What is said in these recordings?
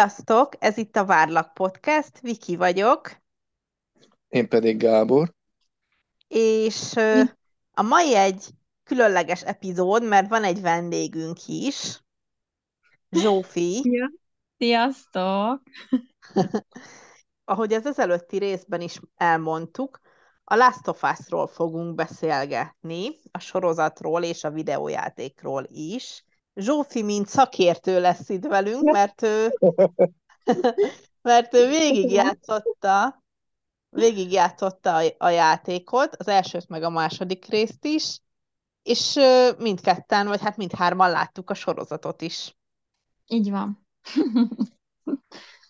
Sziasztok! Ez itt a Várlak Podcast, Viki vagyok, Én pedig Gábor. és a mai egy különleges epizód, mert van egy vendégünk is, Zsófi. Szia. Sziasztok! Ahogy az ezelőtti részben is elmondtuk, a Last of Us-ról fogunk beszélgetni, a sorozatról és a videójátékról is. Zsófi, mint szakértő lesz itt velünk, mert ő, mert ő végigjátszotta, végigjátszotta a, a játékot, az elsőt meg a második részt is, és mindketten, vagy hát mindhárman láttuk a sorozatot is. Így van.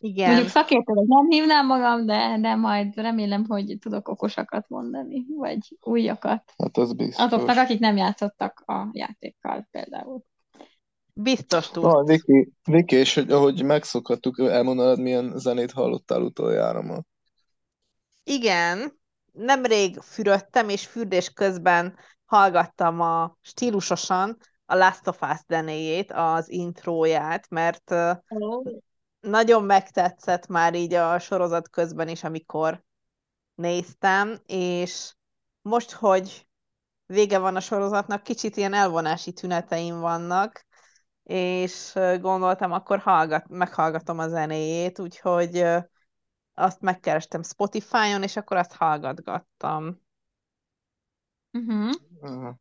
Igen. Mondjuk szakértőnek nem hívnám magam, de, de majd remélem, hogy tudok okosakat mondani, vagy újakat. Hát az biztos. Azoknak, akik nem játszottak a játékkal például. Biztos tud. Na, Viki, Viki, és hogy, ahogy megszokhattuk, elmondanod, milyen zenét hallottál utoljára ma. Igen, nemrég fürödtem, és fürdés közben hallgattam a stílusosan a Last of Us zenéjét, az intróját, mert ö, nagyon megtetszett már így a sorozat közben is, amikor néztem, és most, hogy vége van a sorozatnak, kicsit ilyen elvonási tüneteim vannak, és gondoltam, akkor hallgat, meghallgatom a zenéjét, úgyhogy azt megkerestem Spotify-on, és akkor azt hallgatgattam. Uh-huh. Aha.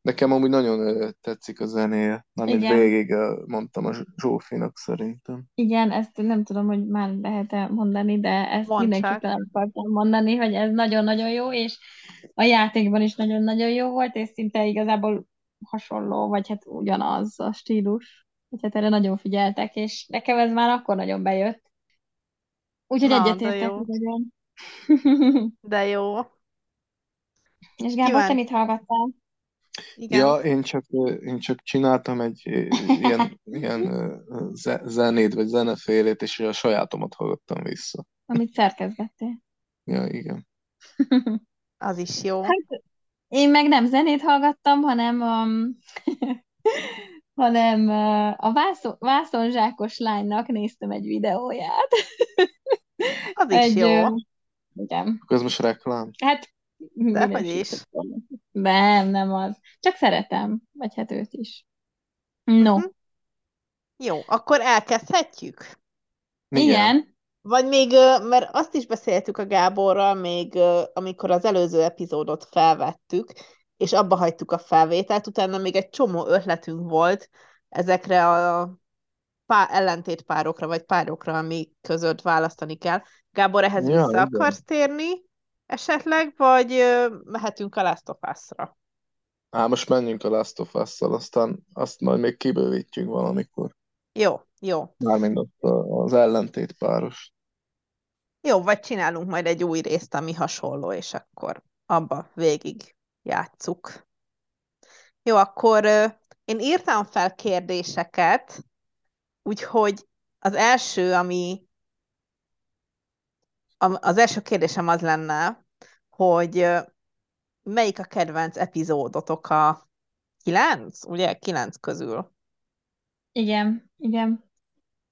Nekem amúgy nagyon tetszik a zenéje. Mint Igen. végig mondtam a Zs- Zsófinak szerintem. Igen, ezt nem tudom, hogy már lehet-e mondani, de ezt Mondd mindenképpen el akartam mondani, hogy ez nagyon-nagyon jó, és a játékban is nagyon-nagyon jó volt, és szinte igazából hasonló, vagy hát ugyanaz a stílus. Vagy hát erre nagyon figyeltek, és nekem ez már akkor nagyon bejött. Úgyhogy Na, egyetértek nagyon. De jó. És Gábor, te Kíváncsi. mit hallgattál? Igen. Ja, én csak, én csak csináltam egy ilyen, ilyen zenét, vagy zenefélét, és a sajátomat hallgattam vissza. Amit szerkezgettél. Ja, igen. Az is jó. Hát én meg nem zenét hallgattam, hanem um, hanem a vászon, vászonzsákos lánynak néztem egy videóját. Az is Egy, jó. igen. Akkor ez most reklám? Hát Dehogy is. minősített Nem, nem az. Csak szeretem. Vagy hát őt is. No. Mhm. Jó, akkor elkezdhetjük? Igen. Vagy még, mert azt is beszéltük a Gáborral, még amikor az előző epizódot felvettük, és abba hagytuk a felvételt, utána még egy csomó ötletünk volt ezekre a pá ellentétpárokra, vagy párokra, ami között választani kell. Gábor, ehhez Ja, vissza igen. akarsz térni esetleg, vagy mehetünk a Last of Us-ra? Á, most menjünk a Last of Us-szal, aztán azt majd még kibővítjük valamikor. Jó, jó. Mármint az ellentét páros. Jó, vagy csinálunk majd egy új részt, ami hasonló, és akkor abba végig játsszuk. Jó, akkor én írtam fel kérdéseket, úgyhogy az első, ami am- az első kérdésem az lenne, hogy melyik a kedvenc epizódotok a kilenc, ugye? Kilenc közül. Igen. Igen.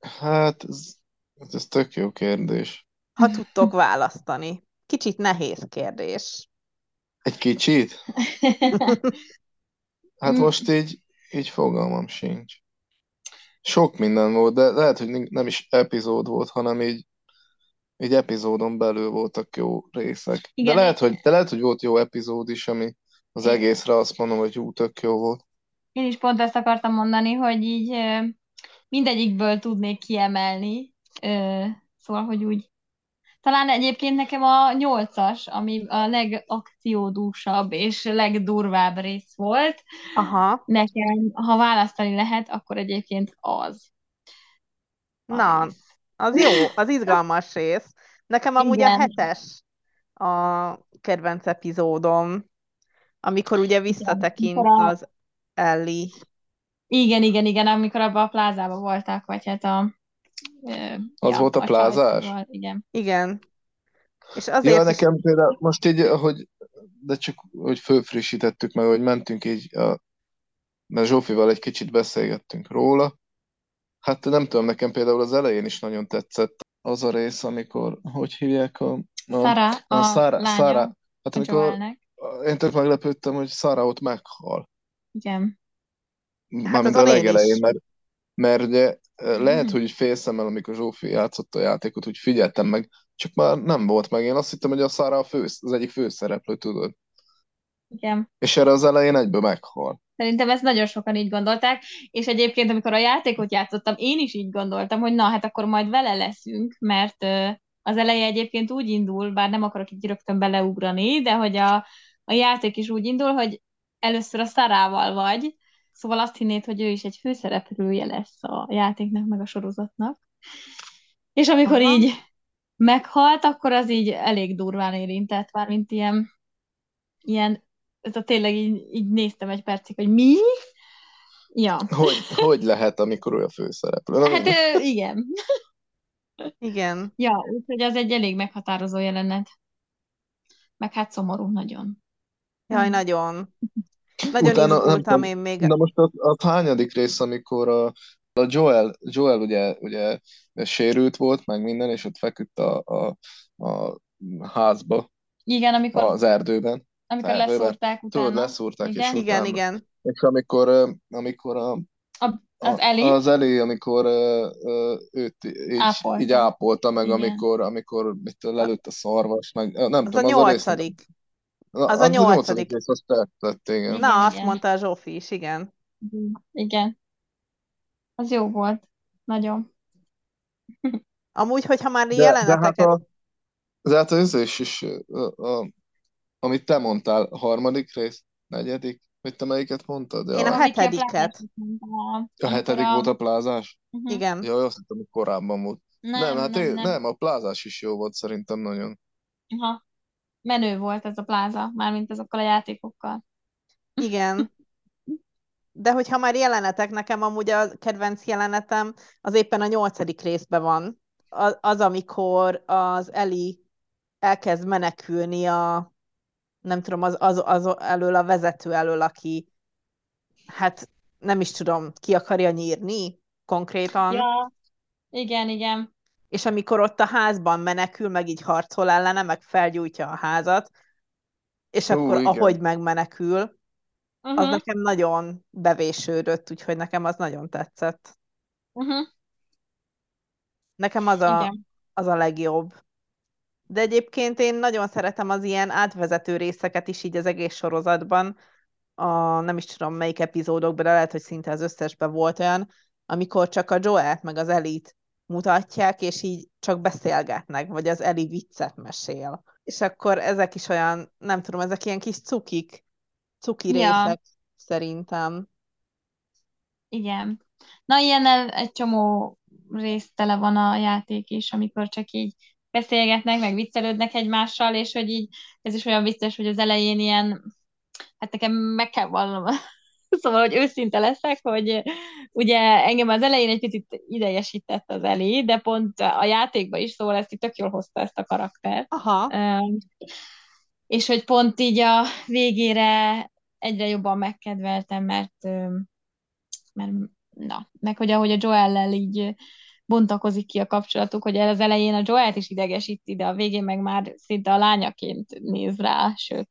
Hát, ez, ez tök jó kérdés. Ha tudtok választani. Kicsit nehéz kérdés. Egy kicsit? Hát Mm. most így, így fogalmam sincs. Sok minden volt, de lehet, hogy nem is epizód volt, hanem így, így epizódon belül voltak jó részek. De Igen. lehet, hogy, de lehet, hogy volt jó epizód is, ami az egészre azt mondom, hogy hú, tök jó volt. Én is pont ezt akartam mondani, hogy így mindegyikből tudnék kiemelni. Szóval, hogy úgy. Talán egyébként nekem a nyolcas, ami a legakciódúsabb és legdurvább rész volt. Aha, Nekem, ha választani lehet, akkor egyébként az. Na, az jó, az izgalmas rész. Nekem amúgy a Igen. hetes a kedvenc epizódom, amikor ugye Igen. visszatekint a, az Ellie. igen, igen, igen, amikor abban a plázában voltak, vagy hát a, Az ja, volt a plázás? igen. Igen. És Ja, azért is, nekem például most így, hogy, de csak, hogy fölfrissítettük meg, hogy mentünk így, a, mert Zsófival egy kicsit beszélgettünk róla, Hát nem tudom, nekem például az elején is nagyon tetszett az a rész, amikor, hogy hívják a... a Sara, a a Sara, lánya Sara. Hát a amikor Joelnek. én tök meglepődtem, hogy Sara ott meghal. Igen. Mármint a legelején, is. mert, mert ugye eh, lehet, hogy félszemmel, amikor Zsófi játszott a játékot, úgy figyeltem meg, csak már nem volt meg. Én azt hittem, hogy a Sara a fő, az egyik főszereplő, tudod. Igen. És erre az elején egyből meghal. Szerintem ezt nagyon sokan így gondolták, és egyébként, amikor a játékot játszottam, én is így gondoltam, hogy na, hát akkor majd vele leszünk, mert az eleje egyébként úgy indul, bár nem akarok így rögtön beleugrani, de hogy a, a játék is úgy indul, hogy először a Szarával vagy, szóval azt hinnéd, hogy ő is egy főszereplője lesz a játéknak, meg a sorozatnak. És amikor Aha. így meghalt, akkor az így elég durván érintett, mármint ilyen, ilyen ez a tényleg így, így néztem egy percig, hogy mi? Ja. Hogy, hogy lehet, amikor ő a főszereplő? Hát ö, igen. Igen. Ja, úgyhogy az egy elég meghatározó jelenet. Meg hát szomorú nagyon. Jaj, nagyon. Nagyon Utána, nem izgultam tudom, én még. na most az, az hányadik rész, amikor a, a Joel, Joel ugye, ugye sérült volt, meg minden, és ott feküdt a, a, a házba, Igen, amikor, az erdőben. amikor erdőben. leszórták Tudod, utána. leszúrták, és Igen. Igen, utána. igen. És amikor, amikor a, A, az a, Eli. az Eli, amikor ö, ö, őt így, Ápolta. így ápolta, meg Igen. amikor, amikor mit lelőtt a szarvas, meg nem Az a tudom, az a rész, nyolcadik. Na, Az a nyolcadik. az tetszett, igen. Igen, Na, azt igen. mondta a Zsófi is, igen. Igen. Az jó volt. Nagyon. Amúgy, hogyha már De, de hát jeleneteket... a, de hát az is, is a, a, amit te mondtál, a harmadik rész, negyedik, hogy te melyiket mondtad? Én a hetediket. a- hetedik volt a plázás? Mhm. Igen. Jaj, azt hittem, hogy korábban volt. Nem, Nem, hát nem, én, nem. nem, a plázás is jó volt szerintem nagyon. Aha. Menő volt ez a pláza, mármint azokkal a játékokkal. Igen. De hogyha már jelenetek, nekem amúgy a kedvenc jelenetem az éppen a nyolcadik részben van. Az, az amikor az Eli elkezd menekülni a, nem tudom, az, az, az elől a vezető elől, aki hát nem is tudom, ki akarja nyírni konkrétan. Ja, igen, igen. És amikor ott a házban menekül, meg így harcol ellene, meg felgyújtja a házat, és akkor igen. ahogy megmenekül, az Uh-huh, nekem nagyon bevésődött, úgyhogy nekem az nagyon tetszett. uh-huh. Nekem az a, Igen. az a legjobb. De egyébként én nagyon szeretem az ilyen átvezető részeket is így az egész sorozatban. A, nem is tudom melyik epizódokban, de lehet, hogy szinte az összesben volt olyan, amikor csak a Joelt meg az Elit mutatják, és így csak beszélgetnek, vagy az Eli viccet mesél. És akkor ezek is olyan, nem tudom, ezek ilyen kis cukik, cuki Ja. részek szerintem. Igen. Na, ilyennel egy csomó rész tele van a játék is, amikor csak így beszélgetnek, meg viccelődnek egymással, és hogy így ez is olyan vicces, hogy az elején ilyen, hát nekem meg kell vallanom, szóval, hogy őszinte leszek, hogy ugye engem az elején egy picit idegesített az Eli, de pont a játékban is, szóval ezt így tök jól hozta ezt a karaktert. Aha, és hogy pont így a végére egyre jobban megkedveltem, mert, mert na, meg hogy ahogy a Joellel így bontakozik ki a kapcsolatuk, hogy az elején a Joelt is idegesíti, de a végén meg már szinte a lányaként néz rá, sőt,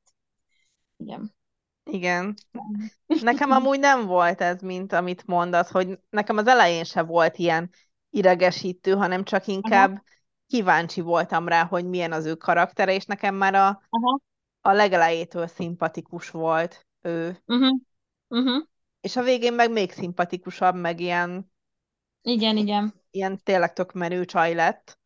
igen. Igen. Nekem amúgy nem volt ez, mint amit mondasz, hogy nekem az elején se volt ilyen idegesítő, hanem csak inkább kíváncsi voltam rá, hogy milyen az ő karaktere, és nekem már a, Aha. a legelejétől szimpatikus volt ő. Uh-huh. Uh-huh. És a végén meg még szimpatikusabb, meg ilyen, Igen, igen. ilyen tényleg tök menő csaj lett.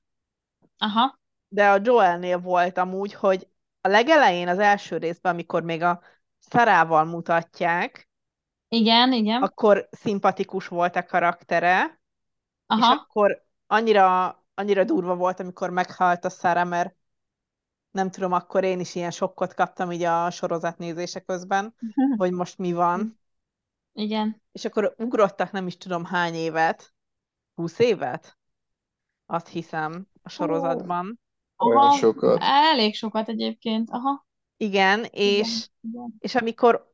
Aha. De a Joelnél volt amúgy, hogy a legelején, az első részben, amikor még a Szarával mutatják, Igen, igen. akkor szimpatikus volt a karaktere, és Aha. akkor annyira, annyira durva volt, amikor meghalt a Szára, mert nem tudom, akkor én is ilyen sokkot kaptam így a sorozat nézése közben, hogy most mi van. Igen. És akkor ugrottak nem is tudom hány évet, 20 évet? Azt hiszem a sorozatban. Olyan Aha. sokat. Elég sokat egyébként. Aha. Igen, és, Igen. és amikor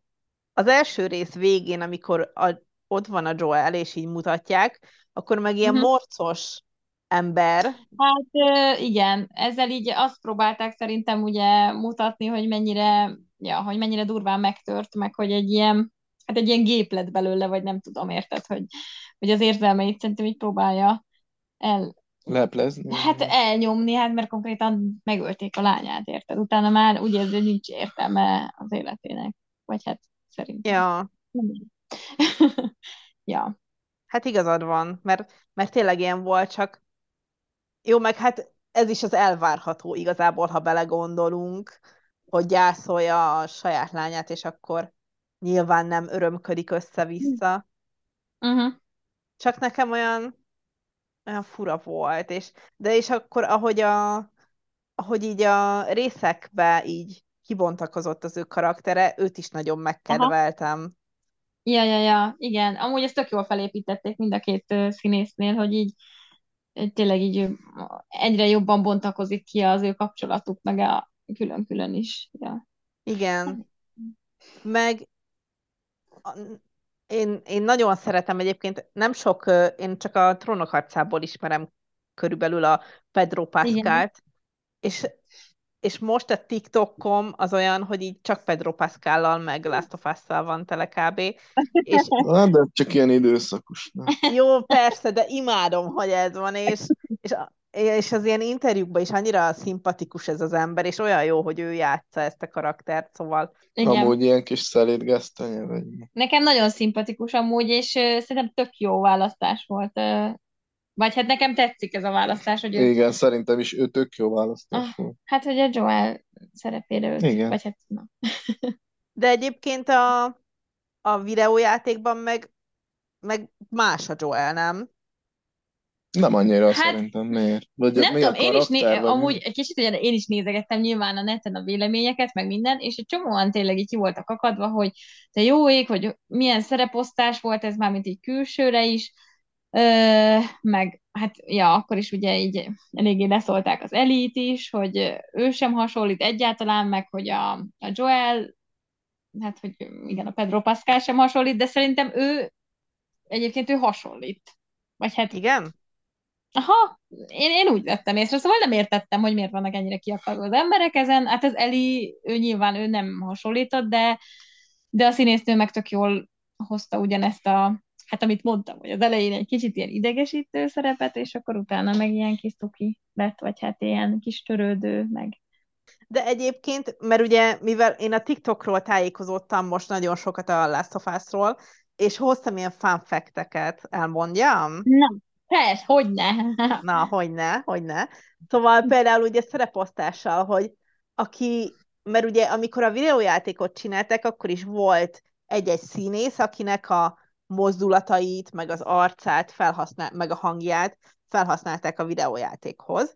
az első rész végén, amikor a, ott van a Joel, és így mutatják, akkor meg ilyen Uh-huh. morcos ember. Hát igen, ezzel így azt próbálták szerintem ugye mutatni, hogy mennyire, ja, hogy mennyire durván megtört, meg hogy egy ilyen, hát egy ilyen gép lett belőle, vagy nem tudom, érted, hogy, hogy az érzelmeit szerintem így próbálja el, Leplezni. hát elnyomni, hát mert konkrétan megölték a lányát, érted? Utána már úgy érzi, hogy nincs értelme az életének. Vagy hát szerintem. Ja. Ja. hát igazad van, mert, mert tényleg ilyen volt, csak jó, meg hát ez is az elvárható igazából, ha belegondolunk, hogy gyászolja a saját lányát, és akkor nyilván nem örömködik össze-vissza. Uh-huh. Csak nekem olyan, olyan fura volt, és, de és akkor, ahogy a, ahogy így a részekbe így kibontakozott az ő karaktere, őt is nagyon megkedveltem. Ja, ja, ja, igen. Amúgy ezt tök jól felépítették mind a két színésznél, hogy így tényleg így egyre jobban bontakozik ki az ő kapcsolatuk, meg a külön-külön is. Ja. Igen. Meg a- én, én nagyon szeretem egyébként, nem sok, én csak a Trónok harcából ismerem körülbelül a Pedro. Pascalt, és, és most a TikTokom az olyan, hogy így csak Pedro Pascallal meg Last of Us-szal van tele kb. És Hát, de csak ilyen időszakos. Nem? jó, persze, de imádom, hogy ez van, és, és, a- és az ilyen interjúkban is annyira szimpatikus ez az ember, és olyan jó, hogy ő játsza ezt a karaktert, szóval Igen. Amúgy ilyen kis szelíd gesztenye, vagy. Nekem nagyon szimpatikus amúgy, és szerintem tök jó választás volt. Vagy hát nekem tetszik ez a választás, hogy ő, Igen, szerintem is ő tök jó választás Ah. volt. hát hogy a Joel szerepére őt, Igen. vagy hát na. De egyébként a, a videójátékban meg, meg más a Joel, nem? Nem annyira Hát, szerintem, miért? Vagy Nem tudom, én is, né- amúgy egy kicsit ugye én is nézegettem nyilván a neten a véleményeket, meg minden, és egy csomóan tényleg így ki voltak akadva, hogy te jó ég, hogy milyen szereposztás volt ez már, mint így külsőre is, Ö, meg hát ja, akkor is ugye így eléggé leszólták az elit is, hogy ő sem hasonlít egyáltalán, meg hogy a, a Joel, hát hogy igen, a Pedro Pascal sem hasonlít, de szerintem ő egyébként ő hasonlít. Vagy hát Igen? Aha, én, én úgy vettem észre, szóval nem értettem, hogy miért vannak ennyire kiakadva az emberek ezen. Hát az Eli, ő nyilván ő nem hasonlított, de, de a színésznő meg tök jól hozta ugyanezt a, hát amit mondtam, hogy az elején egy kicsit ilyen idegesítő szerepet, és akkor utána meg ilyen kis tuki lett, vagy hát ilyen kis törődő, meg De egyébként, mert ugye, mivel én a TikTokról tájékozottam most nagyon sokat a Last of Us-ról, és hoztam ilyen fun fact-eket, elmondjam? Na, persze, hogyne. Na, hogyne, hogyne. Szóval például ugye szereposztással, hogy aki, mert ugye amikor a videójátékot csináltak, akkor is volt egy-egy színész, akinek a mozdulatait, meg az arcát felhasznál, meg a hangját felhasználták a videójátékhoz.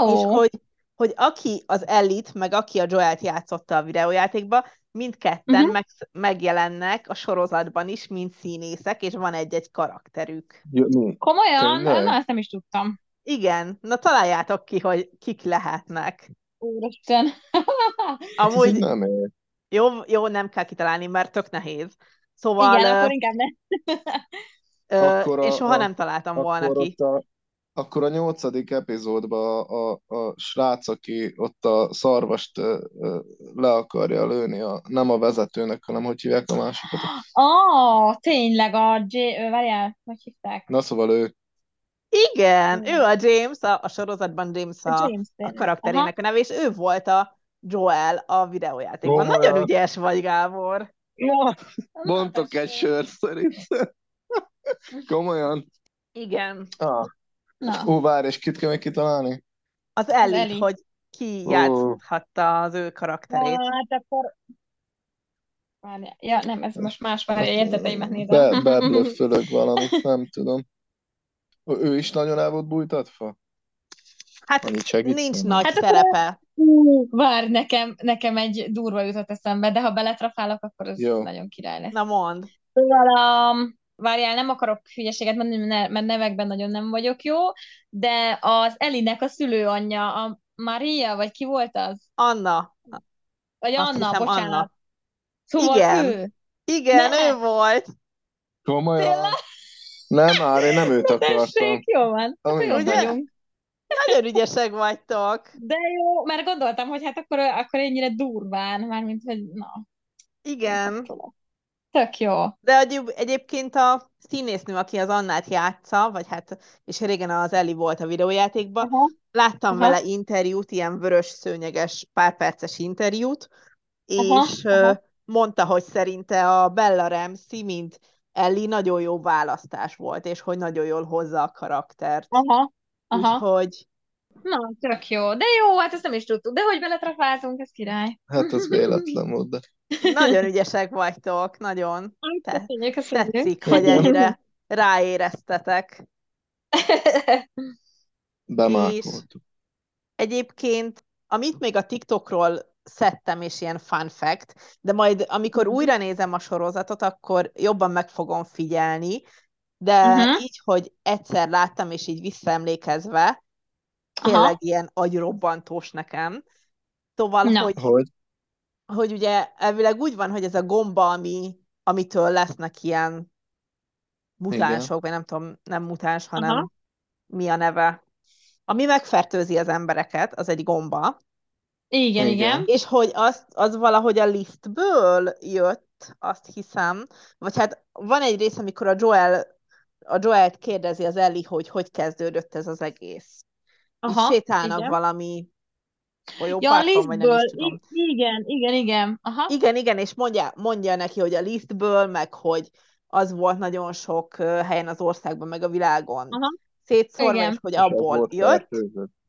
Ó, És hogy, hogy aki az Ellit, meg aki a Joelt játszotta a videójátékba, mindketten Mhm. meg, megjelennek a sorozatban is, mint színészek, és van egy-egy karakterük. Mi? komolyan? Tényleg? Na, ezt nem is tudtam. Igen, na találjátok ki, hogy kik lehetnek. Úristen. Amúgy Nem ér. jó, jó, nem kell kitalálni, mert tök nehéz. Szóval, Igen, ö, akkor inkább ne. ö, Akkor a- és soha a- nem találtam volna ki. a, akkor a nyolcadik epizódban a, a, a srác, aki ott a szarvast ö, ö, le akarja lőni, a, nem a vezetőnek, hanem hogy hívják a másikat. Ó, oh, tényleg a J... Várjál, hogy hívták? Na szóval ő, Igen, Igen. ő a James, a, a sorozatban James A a, James a karakterének a neve, és ő volt a Joel a videójátékban. Komolyan? Nagyon ügyes vagy, Gábor. Aha. mondtok egy sört szerintem. Komolyan? Igen. Ah. Na, Ó, várj, és kit kell még kitalálni? Az Ellie, Ellie. hogy ki játszhatta az ő karakterét. hát akkor... Várjál. Ja, nem, ez most más, várjál, jegyzeteimet nézem. Be, beblöffölök valamit, nem tudom. Ő is nagyon el volt bújtatva? Hát nincs nagy Hát akkor- szerepe. Ú, Vár, nekem, nekem egy durva jutott eszembe, de ha beletrafálok, akkor az Jó. nagyon király lesz. Na mond. Szóval a, várjál, nem akarok hülyeséget mondani, mert ne- mert nevekben nagyon nem vagyok jó, de az Elinek a szülőanyja, a Maria, vagy ki volt az? Anna. Vagy Azt Anna, hiszem, bocsánat. Anna. Szóval Igen. ő. Igen, Ne. ő volt. Komolyan? Nem, már én nem őt akartam. Tessék, jó van. Ami ott vagyunk. Nagyon ügyesek vagytok. De jó, mert gondoltam, hogy hát akkor, akkor ennyire durván, mármint, hogy na, Igen. Tök jó. De egyéb, egyébként a színésznő, aki az Annát játsza, vagy hát, és régen az Ellie volt a videójátékban, Aha. láttam Aha. vele interjút, ilyen vörös szőnyeges párperces interjút, Aha, és ö, mondta, hogy szerinte a Bella Ramsey, mint Ellie nagyon jó választás volt, és hogy nagyon jól hozza a karaktert. Aha, aha. Úgyhogy Na, tök jó. De jó, hát ezt nem is tudtuk. De hogy beletrafáltunk, ez király. Hát ez véletlen volt, de nagyon ügyesek vagytok, nagyon. Te- Köszönjük, köszönjük. Tetszik, hogy ennyire ráéreztetek. bemákoltuk. Egyébként, amit még a TikTokról szedtem, és ilyen fun fact, de majd amikor Mhm. újra nézem a sorozatot, akkor jobban meg fogom figyelni, de Mhm. így, hogy egyszer láttam, és így visszaemlékezve, Aha. tényleg ilyen agyrobbantós nekem. Szóval, Na. hogy, Hogy? Hogy ugye elvileg úgy van, hogy ez a gomba, ami, amitől lesznek ilyen mutánsok, vagy nem tudom, nem mutáns, hanem Aha. mi a neve? Ami megfertőzi az embereket, az egy gomba, Igen, Igen. igen. és hogy az, az valahogy a listből jött, azt hiszem, vagy hát van egy rész, amikor a Joel, a Joelt kérdezi az Ellie, hogy hogy kezdődött ez az egész. Aha, és sétálnak igen. valami Ja, a vagy nem is listből. tudom. Igen, igen, igen. Aha. Igen, igen, és mondja, mondja neki, hogy a listből, meg hogy az volt nagyon sok helyen az országban, meg a világon Aha. szétszórva, Igen. és hogy És abból volt jött.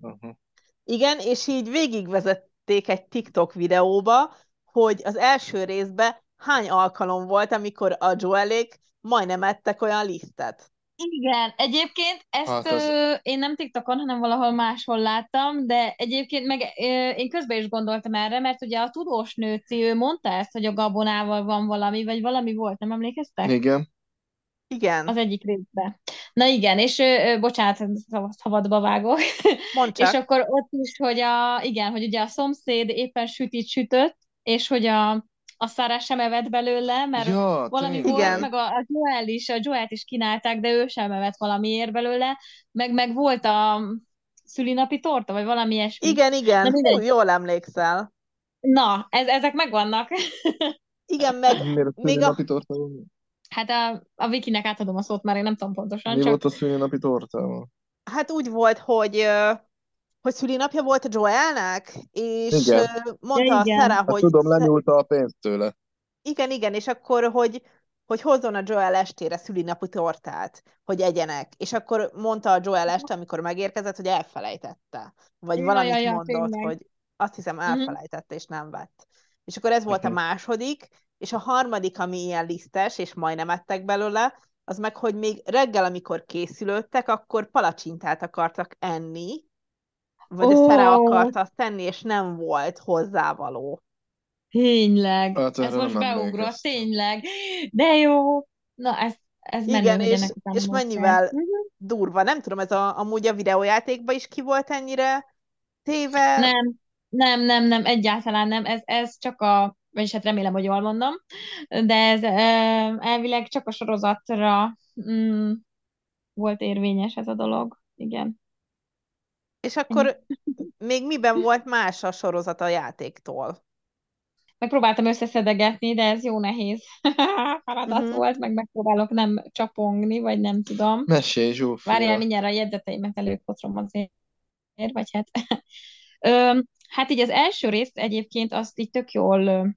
Aha. Igen, és így végigvezették egy TikTok videóba, hogy az első részben hány alkalom volt, amikor a Joelék majdnem ettek olyan lisztet. Igen, egyébként ezt Hát az- ö, én nem TikTokon, hanem valahol máshol láttam, de egyébként meg ö, én közben is gondoltam erre, mert ugye a tudós nőci, ő mondta ezt, hogy a gabonával van valami, vagy valami volt, nem emlékeztek? Igen. Igen, Az egyik részben. Na igen, és ö, ö, bocsánat, szabadba vágok. mondd És akkor ott is, hogy a, igen, hogy ugye a szomszéd éppen sütit sütött, és hogy a, a Szára sem evett belőle, mert Ja, valami tényleg. volt, Igen. meg a, a Joel is, a Joelt is kínálták, de ő sem evett valamiért belőle, meg, meg volt a szülinapi torta, vagy valami ilyesmi. Igen, igen, Na Hú, jól emlékszel. Na, ez, ezek megvannak. Igen, meg Miért a még a... szülinapi torta? Hát a, a Vikinek átadom a szót, már én nem tudom pontosan, Mi csak volt a szülinapi tortával? Hát úgy volt, hogy, hogy szülinapja volt a Joelnek, és Igen. mondta a igen. Sarah, Hát hogy tudom, lenyúlta a pénzt tőle. Igen, igen, és akkor, hogy, hogy hozzon a Joel estére szülinapi tortát, hogy egyenek. És akkor mondta a Joel este, amikor megérkezett, hogy elfelejtette. Vagy Ja, valamit ja, ja, mondott, tényleg. hogy azt hiszem Mhm. elfelejtette, és nem vett. És akkor ez volt a második, és a harmadik, ami ilyen lisztes, és majdnem ettek belőle, az meg, hogy még reggel, amikor készülődtek, akkor palacsintát akartak enni, vagy Ó. össze akarta azt tenni, és nem volt hozzávaló. Tényleg. Hát Ez most beugrott, tényleg. De jó. Na, ez, ez menő, Igen, és, és mennyivel. Mhm. durva. Nem tudom, ez a, amúgy a videójátékban is ki volt ennyire téve. Nem, nem, nem, nem, egyáltalán nem. Ez, ez csak a, vagyis hát remélem, hogy jól mondom, de ez elvileg csak a sorozatra mm, volt érvényes ez a dolog. Igen. És akkor még miben volt más a sorozat a játéktól? Megpróbáltam összeszedegetni, de ez jó nehéz feladat Mhm. volt, meg megpróbálok nem csapongni, vagy nem tudom. Mesélj, Zsófia. Várjál, mindjárt a jegyzeteimet előkotrom azért, vagy hát. Ö, hát így az első részt egyébként azt így tök jól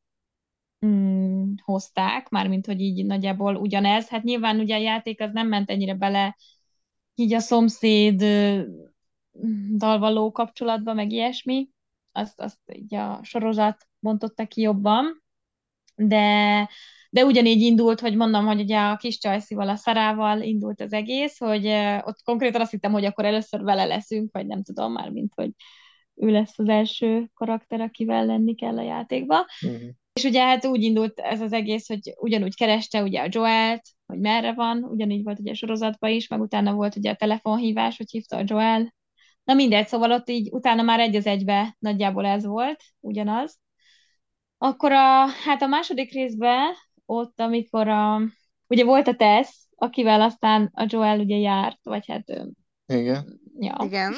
mm, hozták, mármint, hogy így nagyjából ugyanez. Hát nyilván ugye a játék az nem ment ennyire bele így a szomszéd dal való kapcsolatba, meg ilyesmi. Azt, azt így a sorozat bontotta ki jobban. De, de ugyanígy indult, hogy mondom, hogy ugye a kis Csajszival, a Szarával indult az egész, hogy ott konkrétan azt hittem, hogy akkor először vele leszünk, vagy nem tudom már, mint hogy ő lesz az első karakter, akivel lenni kell a játékba. Mhm. És ugye hát úgy indult ez az egész, hogy ugyanúgy kereste ugye a Joelt, hogy merre van, ugyanígy volt ugye a sorozatban is, meg utána volt ugye a telefonhívás, hogy hívta a Joel. Na mindegy, szóval ott így utána már egy az egybe nagyjából ez volt, ugyanaz. Akkor a, hát a második részben ott, amikor a, ugye volt a Tess, akivel aztán a Joel ugye járt, vagy hát, ö, Igen. ja, Igen.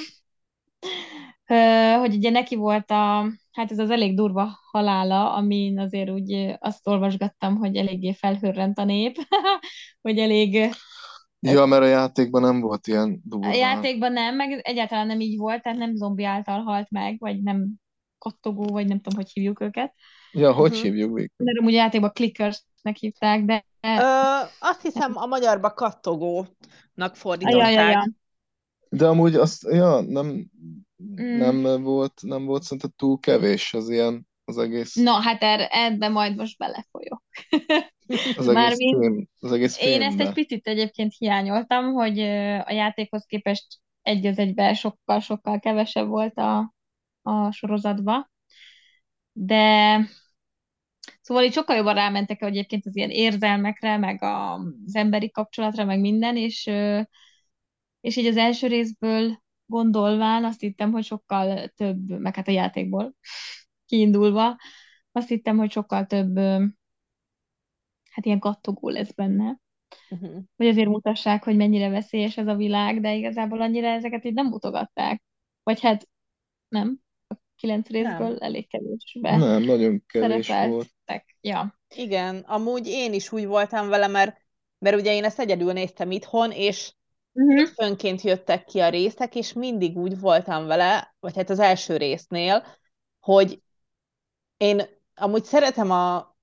Ö, hogy ugye neki volt a, hát ez az elég durva halála, amin azért úgy azt olvasgattam, hogy eléggé felhörrent a nép, hogy elég Ja, mert a játékban nem volt ilyen a durva. játékban nem, meg egyáltalán nem így volt, tehát nem zombi által halt meg, vagy nem kattogó, vagy nem tudom, hogy hívjuk őket. Ja, hogy Mhm. hívjuk végül? Mert amúgy a játékban clickersnek hívták, de Ö, azt hiszem a magyarba kattogónak a ja, ja, fordították. ja. De amúgy azt, ja, nem, Mm. nem volt, nem volt szerintem túl kevés az ilyen, az egész, Na, hát erre, ebbe majd most belefolyok. az egész Mármint film, az egész én ezt egy filmbe. picit egyébként hiányoltam, hogy a játékhoz képest egy az egyben sokkal-sokkal kevesebb volt a, a sorozatban, de szóval itt sokkal jobban rámentek hogy egyébként az ilyen érzelmekre, meg a, az emberi kapcsolatra, meg minden, és, és így az első részből gondolván azt hittem, hogy sokkal több, meg hát a játékból kiindulva, azt hittem, hogy sokkal több, hát ilyen kattogó lesz benne. Mhm. hogy azért mutassák, hogy mennyire veszélyes ez a világ, de igazából annyira ezeket így nem mutogatták. Vagy hát nem, a kilenc részből Nem. elég kevésbe Nem, nagyon kevés volt. Ja. Igen, amúgy én is úgy voltam vele, mert, mert ugye én ezt egyedül néztem itthon, és Uh-huh. fönként jöttek ki a részek, és mindig úgy voltam vele, vagy hát az első résznél, hogy én amúgy szeretem a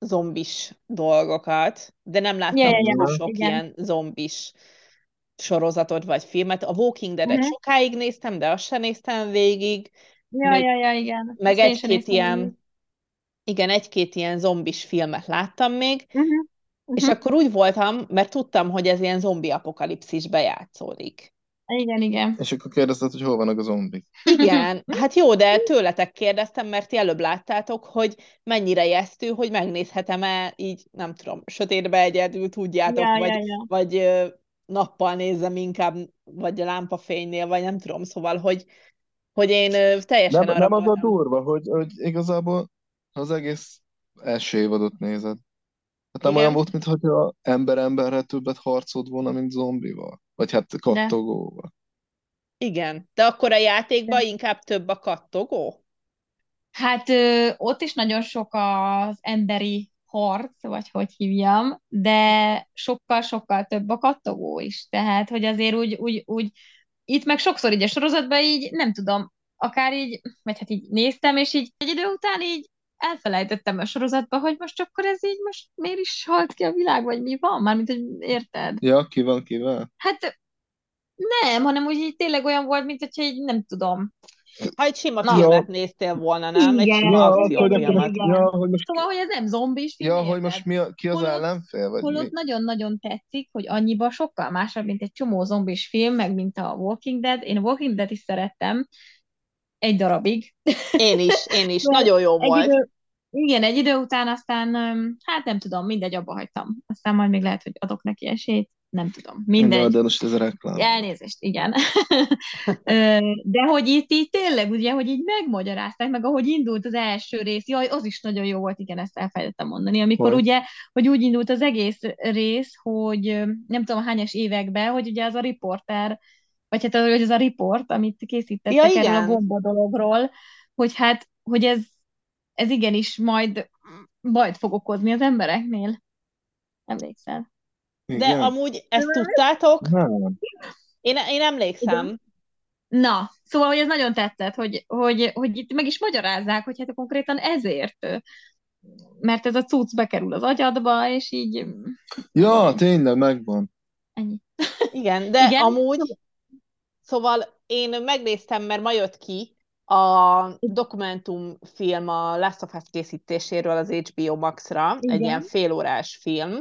zombis dolgokat, de nem láttam ja, ja, túl sok igen. ilyen zombis sorozatot vagy filmet. A Walking Dead-et Uh-huh. sokáig néztem, de azt sem néztem végig, Ja, meg, ja, ja, igen. meg egy-két ilyen, végig. igen, egy-két ilyen zombis filmet láttam még, Uh-huh. és Uh-huh. akkor úgy voltam, mert tudtam, hogy ez ilyen zombi apokalipszisbe játszódik. Igen, igen. És akkor kérdezted, hogy hol vannak a zombik. Igen, hát jó, de tőletek kérdeztem, mert ti előbb láttátok, hogy mennyire ijesztő, hogy megnézhetem-e így, nem tudom, sötétbe egyedül, tudjátok, Ja, vagy, ja, ja. vagy nappal nézem inkább, vagy a lámpafénynél, vagy nem tudom, szóval, hogy, hogy én teljesen Nem, arra nem az a durva, hogy, hogy igazából az egész első évadot nézed. Hát nem Igen. olyan volt, mintha ember emberrel többet harcolt volna, mint zombival. Vagy hát De. kattogóval. Igen, de akkor a játékban inkább több a kattogó? Hát ö, ott is nagyon sok az emberi harc, vagy hogy hívjam, de sokkal-sokkal több a kattogó is. Tehát, hogy azért úgy, úgy, úgy itt meg sokszor így a sorozatban így, nem tudom, akár így, vagy hát így néztem, és így egy idő után így elfelejtettem a sorozatba, hogy most akkor ez így most miért is halt ki a világ, vagy mi van? Mármint, hogy érted? Ja, ki van, kivel? Hát nem, hanem úgy így tényleg olyan volt, mint hogyha így nem tudom. Ha egy sima Na. filmet néztél volna, nem? Egy Igen. sima Ja, akciófilmet. ja, hogy most, Szóval, hogy ez nem zombis film, ja, hogy most mi a, ki az Holott- ellenfél, vagy Holott mi? nagyon-nagyon tetszik, hogy annyiban sokkal másabb, mint egy csomó zombis film, meg mint a Walking Dead. Én a Walking Dead is szerettem egy darabig. Én is, én is. Nagyon jó Egy volt. idő, igen, egy idő után aztán, hát nem tudom, mindegy, abba hagytam. Aztán majd még lehet, hogy adok neki esélyt, nem tudom, mindegy. de most ez a reklám. Elnézést, igen. De hogy itt így tényleg, ugye, hogy így megmagyarázták, meg ahogy indult az első rész, jaj, az is nagyon jó volt, igen, ezt elfelejtettem mondani, amikor Hogy? ugye, hogy úgy indult az egész rész, hogy nem tudom hányas években, hogy ugye az a riporter, vagy hát hogy az a riport, amit Ja, készítettek erről a igen. gomba dologról, hogy hát, hogy ez, ez igenis majd bajt fog okozni az embereknél. Emlékszel? De Igen? amúgy ezt tudtátok? Nem. Én, én emlékszem. Na, szóval, hogy ez nagyon tetszett, hogy, hogy, hogy itt meg is magyarázzák, hogy hát konkrétan ezért, mert ez a cucc bekerül az agyadba, és így Ja, tényleg, megvan. ennyi. Igen, de Igen? amúgy, szóval én megnéztem, mert ma jött ki a dokumentumfilm a Last of Us készítéséről az HBO Max-ra, egy Igen. ilyen félórás film,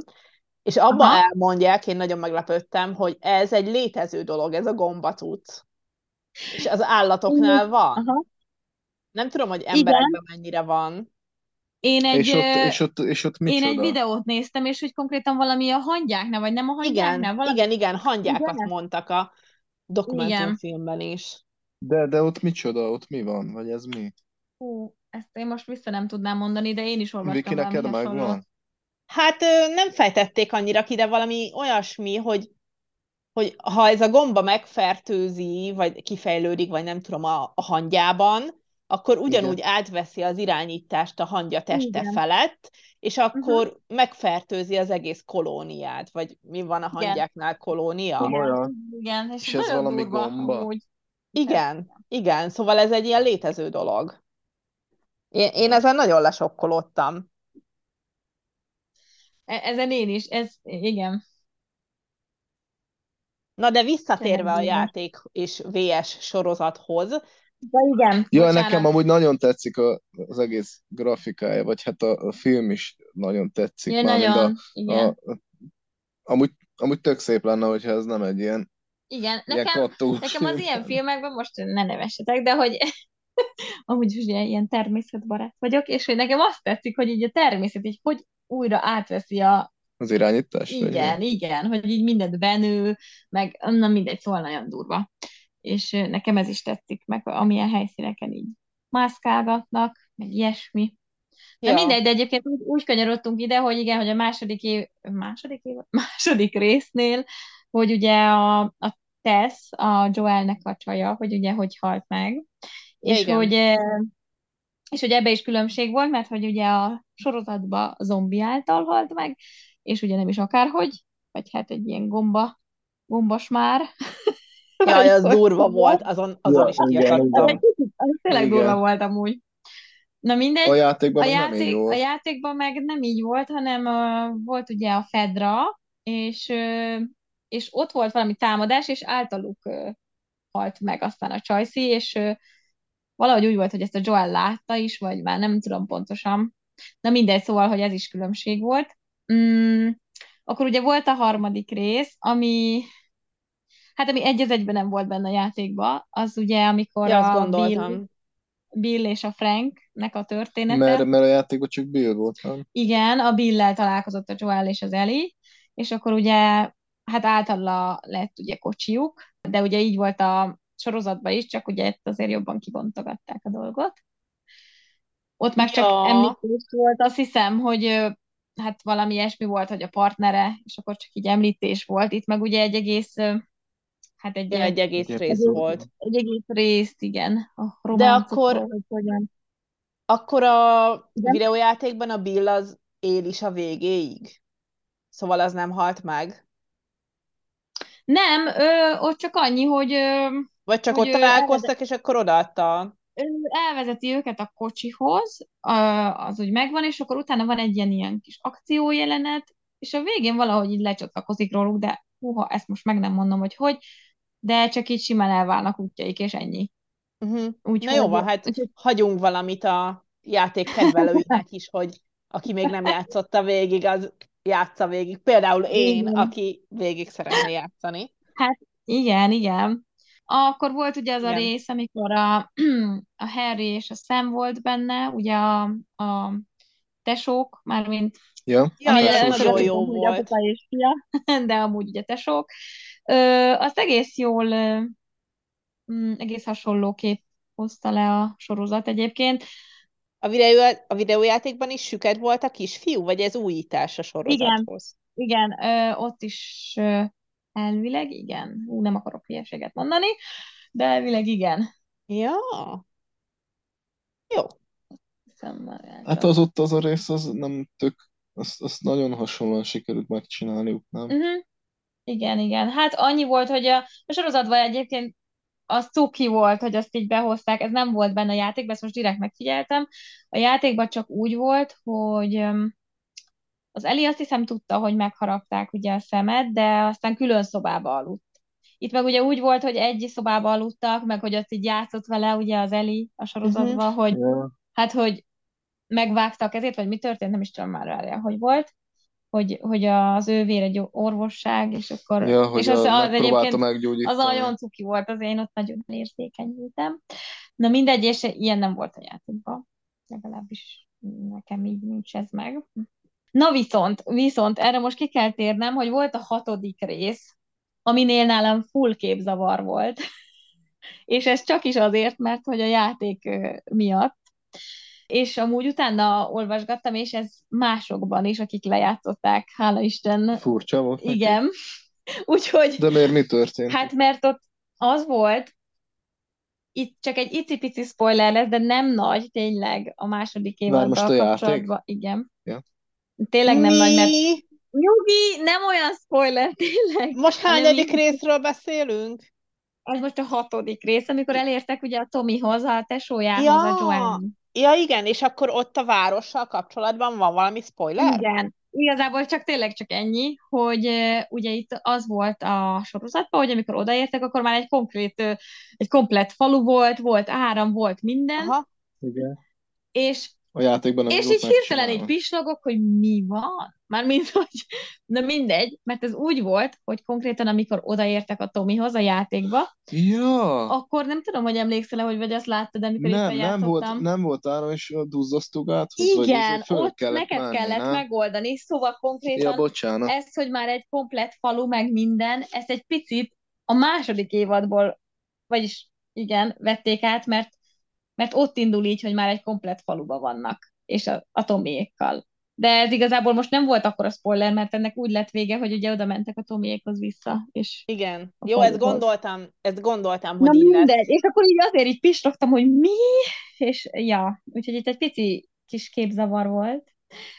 és abban Aha. elmondják, én nagyon meglepődtem, hogy ez egy létező dolog, ez a gombatút. És az állatoknál van. Aha. Nem tudom, hogy Igen. emberekben mennyire van. Én egy, És ott, és ott, és ott én egy micsoda? videót néztem, és hogy konkrétan valami a hangyáknál, vagy nem a hangyáknál, Igen, valami... igen, igen, hangyákat Igen. mondtak a dokumentumfilmben is. De, de ott micsoda? Ott mi van? Vagy ez mi? Hú, ezt én most vissza nem tudnám mondani, de én is olvastam Viki, neked megvan? Hát nem fejtették annyira ki, de valami olyasmi, hogy, hogy ha ez a gomba megfertőzi, vagy kifejlődik, vagy nem tudom, a, a hangyában, akkor ugyanúgy Igen. átveszi az irányítást a hangya teste Igen. felett, és akkor uh-huh. megfertőzi az egész kolóniát, vagy mi van a hangyáknál kolónia? Komolyan. Igen, és, És ez valami durva, gomba? amúgy. Igen, igen, szóval ez egy ilyen létező dolog. Én, én ezen nagyon lesokkolódtam. E- Ezen én is, ez, igen. Na de visszatérve a játék és VS sorozathoz, De igen, Ja, bocsánat. nekem amúgy nagyon tetszik a, az egész grafikája, vagy hát a, a film is nagyon tetszik. Ja, nagyon, a, igen. a, a, amúgy, amúgy tök szép lenne, hogyha ez nem egy ilyen, Igen, ilyen nekem, kattós nekem az ilyen filmekben most ne nevessetek, de hogy amúgy is ugye ilyen természetbarát vagyok, és hogy nekem azt tetszik, hogy így a természet így hogy újra átveszi a... Az irányítás? vagy Igen, mi? igen, hogy így mindent benő, meg na mindegy, szóval nagyon durva. És nekem ez is tetszik, meg amilyen helyszíneken így mászkálgatnak, meg ilyesmi. De Ja. mindegy, de egyébként úgy, úgy kanyarodtunk ide, hogy igen, hogy a második év, második év, második résznél, hogy ugye a, a Tess, a Joelnek a csaja, hogy ugye hogy halt meg, és igen. hogy és hogy ebbe is különbség volt, mert hogy ugye a sorozatban zombi által halt meg, és ugye nem is akárhogy, vagy hát egy ilyen gomba, gombas már. Jaj, az hogy durva volt, azon, azon Ja, is kiakadtam. az tényleg Igen. durva volt amúgy. Na mindegy, A játékban a, meg nem így játék, a volt. játékban meg nem így volt, hanem uh, volt ugye a Fedra, és, uh, és ott volt valami támadás, és általuk uh, halt meg aztán a Csajci, és uh, valahogy úgy volt, hogy ezt a Joel látta is, vagy már nem tudom pontosan. Na mindegy, szóval, hogy ez is különbség volt. Mm, akkor ugye volt a harmadik rész, ami hát ami egy az egyben nem volt benne a játékban, az ugye, amikor Ja, azt a Bill, gondoltam. Bill és a Franknek a története. Mert, mert a játékban csak Bill volt, nem? Igen, a Bill-lel találkozott a Joel és az Ellie, és akkor ugye, hát általa lett ugye kocsijuk, de ugye így volt a sorozatban is, csak ugye itt azért jobban kibontogatták a dolgot. Ott meg csak Ja. említés volt, azt hiszem, hogy hát valami ilyesmi volt, hogy a partnere, és akkor csak így említés volt. Itt meg ugye egy egész, hát egy, egy egész Egy rész volt. egy egész részt, igen, a De akkor, hogy hogyan. akkor a Igen. videójátékban a Bill az él is a végéig. Szóval az nem halt meg. Nem, ö, ott csak annyi, hogy ö, Vagy csak hogy ott találkoztak, és akkor odaadta. ő elvezeti őket a kocsihoz, az úgy megvan, és akkor utána van egy ilyen, ilyen kis akciójelenet, és a végén valahogy így lecsatlakozik róluk, de húha, ezt most meg nem mondom, hogy hogy, de csak így simán elválnak útjaik, és ennyi. Uh-huh. Na Úgyhogy, jó van, hát úgyhogy hagyunk valamit a játék kedvelőinek is, hogy aki még nem játszotta végig, az játsza végig. Például én, igen. aki végig szeretné játszani. Hát igen, igen. Akkor volt ugye az a Igen. rész, amikor a, a Harry és a Sam volt benne, ugye a, a tesók, mármint Ja? Ja, tesók nagyon jó volt. és fia, de amúgy ugye tesók. Ö, azt egész jól, ö, mm, egész hasonló kép hozta le a sorozat egyébként. A, videó, a videójátékban is süket volt a kisfiú, vagy ez újítás a Igen, sorozathoz? igen, ö, ott is ö, elvileg igen. Ú, nem akarok hülyeséget mondani, de elvileg igen. Ja, jó. Hát az ott az a rész, az nem tök, azt, azt nagyon hasonlóan sikerült megcsinálniuk, nem? Uh-huh. Igen, igen. Hát annyi volt, hogy a, a sorozatban egyébként az cuki volt, hogy azt így behozták, ez nem volt benne a játékban, ezt most direkt megfigyeltem. A játékban csak úgy volt, hogy az Eli azt hiszem tudta, hogy megharapták ugye a szemet, de aztán külön szobába aludt. Itt meg ugye úgy volt, hogy egy szobába aludtak, meg hogy azt így játszott vele ugye az Eli a Uh-huh. sorozatban, hogy Ja. hát, hogy megvágtak ezért, vagy mi történt, nem is tudom már várjál, hogy volt, hogy, hogy az ő vér egy orvosság, és akkor, Ja, és hogy az, a, az egyébként az nagyon cuki volt, azért én ott nagyon érzékenyültem. Na mindegy, és ilyen nem volt a játékban. Legalábbis nekem így nincs ez meg. Na viszont, viszont erre most ki kell térnem, hogy volt a hatodik rész, aminél nálam full képzavar volt. És ez csak is azért, mert hogy a játék miatt. És amúgy utána olvasgattam, és ez másokban is, akik lejátszották, hála Isten. Furcsa volt. Igen. Úgyhogy, De miért mi történt? hát mert ott az volt, itt csak egy icipici spoiler lesz, de nem nagy, tényleg, a második Már most évaddal a játék? kapcsolatban. Igen. Ja. Tényleg nem nagy, mert Mi? Nyugi, nem olyan spoiler, tényleg. Most hányadik így- részről beszélünk? Ez most a hatodik rész, amikor elértek ugye a Tomihoz, a tesójához, Ja. a Joanne. Ja, igen, és akkor ott a várossal kapcsolatban van valami spoiler? Igen. Igazából csak tényleg csak ennyi, hogy ugye itt az volt a sorozatban, hogy amikor odaértek, akkor már egy konkrét, egy komplett falu volt, volt áram, volt minden, Aha. Igen. és A játékban nem És így hirtelen így megcsinálva. pislogok, hogy mi van? Mármint, hogy na mindegy, mert ez úgy volt, hogy konkrétan amikor odaértek a Tomihoz a játékba, Ja! akkor nem tudom, hogy emlékszel-e, hogy vagy azt láttad, amikor Nem, nem volt, nem volt áram, és duzzasztuk vagy Igen, föl ott kellett neked menni, kellett nem? megoldani, szóval Ja, konkrétan bocsánat. ez, hogy már egy komplett falu, meg minden, ezt egy picit a második évadból, vagyis igen, vették át, mert, mert ott indul így, hogy már egy komplett faluba vannak, és a, a Tomiékkal. De ez igazából most nem volt akkor a spoiler, mert ennek úgy lett vége, hogy ugye oda mentek a Tomiékhoz vissza, és Igen. Jó, ezt faluhoz. gondoltam, ezt gondoltam, Na hogy így lesz. mindegy, és akkor így azért így pislogtam, hogy mi? És ja, úgyhogy itt egy pici kis képzavar volt.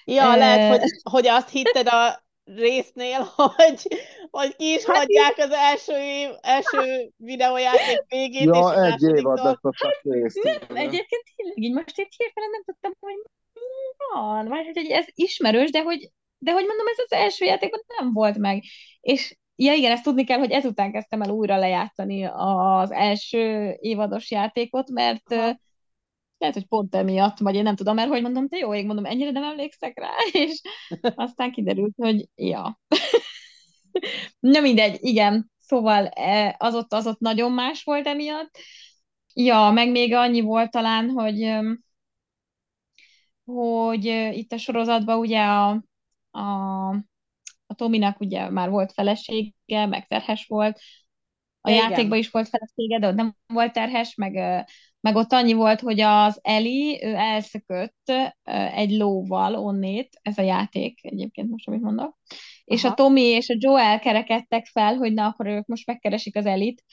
Ja, lehet, hogy, hogy azt hitted a résznél, hogy, hogy ki is Hát hagyják az első év, első videójáték végét, és Ja, a egy évad lett a részt. Nem, igen. egyébként tényleg így most itt hirtelen nem tudtam, hogy mi van. Vagy hogy ez ismerős, de hogy, de hogy mondom, ez az első játékban nem volt meg. És ja igen, ezt tudni kell, hogy ezután kezdtem el újra lejátszani az első évados játékot, mert Aha. Lehet, hogy pont emiatt, vagy én nem tudom, mert hogy mondom, te jó ég, mondom, ennyire nem emlékszek rá, és aztán kiderült, hogy ja. Na mindegy, igen. Szóval eh, az ott, az ott nagyon más volt emiatt. Ja, meg még annyi volt talán, hogy, hogy itt a sorozatban ugye a, a, a Tominak ugye már volt felesége, meg terhes volt, a igen. játékban is volt felesége, de ott nem volt terhes, meg, meg ott annyi volt, hogy az Eli, ő elszökött egy lóval onnét, ez a játék egyébként most, amit mondok, és a Aha. Tommy és a Joel kerekedtek fel, hogy na, akkor ők most megkeresik az Elit,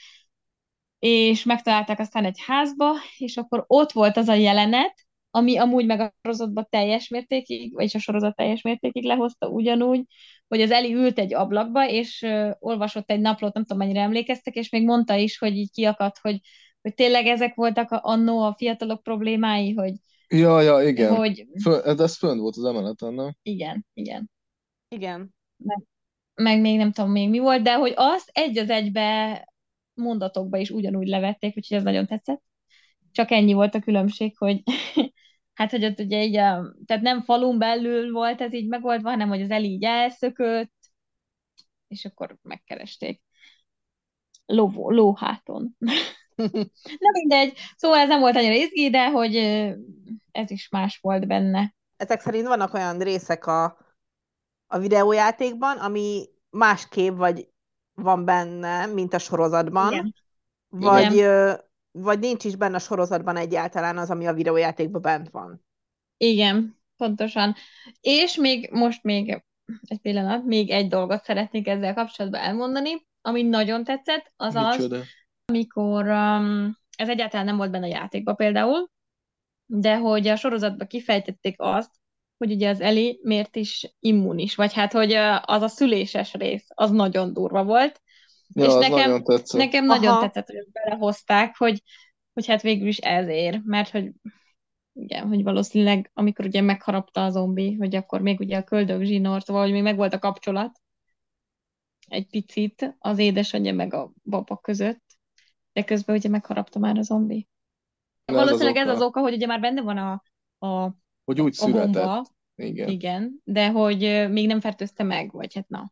és megtalálták aztán egy házba, és akkor ott volt az a jelenet, ami amúgy meg a sorozatban teljes mértékig, vagyis a sorozat teljes mértékig lehozta ugyanúgy, hogy az Eli ült egy ablakba, és uh, olvasott egy naplót, nem tudom, mennyire emlékeztek, és még mondta is, hogy így kiakadt, hogy, hogy tényleg ezek voltak a, annó a fiatalok problémái, hogy, Ja, ja, igen. hogy Föl, ez fönt volt az emeleten, nem? igen, igen. Igen. Meg, meg még nem tudom még mi volt, de hogy azt egy az egybe mondatokba is ugyanúgy levették, úgyhogy ez nagyon tetszett. Csak ennyi volt a különbség, hogy hát, hogy ott ugye így a, tehát nem falun belül volt ez így megoldva, hanem hogy az Eli így elszökött, és akkor megkeresték. Ló, lóháton. Na mindegy, szóval ez nem volt annyira izgi, de hogy ez is más volt benne. Ezek szerint vannak olyan részek a, a videójátékban, ami másképp vagy van benne, mint a sorozatban, Igen. vagy, Igen. vagy nincs is benne a sorozatban egyáltalán az, ami a videójátékban bent van. Igen, pontosan. És még most még egy pillanat, még egy dolgot szeretnék ezzel kapcsolatban elmondani, ami nagyon tetszett, az az, Micsoda? Amikor um, ez egyáltalán nem volt benne a játékban például, de hogy a sorozatban kifejtették azt, hogy ugye az Eli miért is immunis, vagy hát, hogy az a szüléses rész, az nagyon durva volt, Ja, és az nekem, nagyon tetszett. nekem nagyon tetszett, hogy belehozták, hogy, hogy hát végül is ezért, mert hogy igen, hogy valószínűleg, amikor ugye megharapta a zombi, hogy akkor még ugye a köldög zsinort, vagy még megvolt a kapcsolat egy picit az édesanyja meg a baba között, de közben ugye megharapta már a zombi. Ez az Valószínűleg ez oka, az oka, hogy ugye már benne van a, a, hogy úgy a született. bomba, Igen. igen, de hogy még nem fertőzte meg, vagy hát na.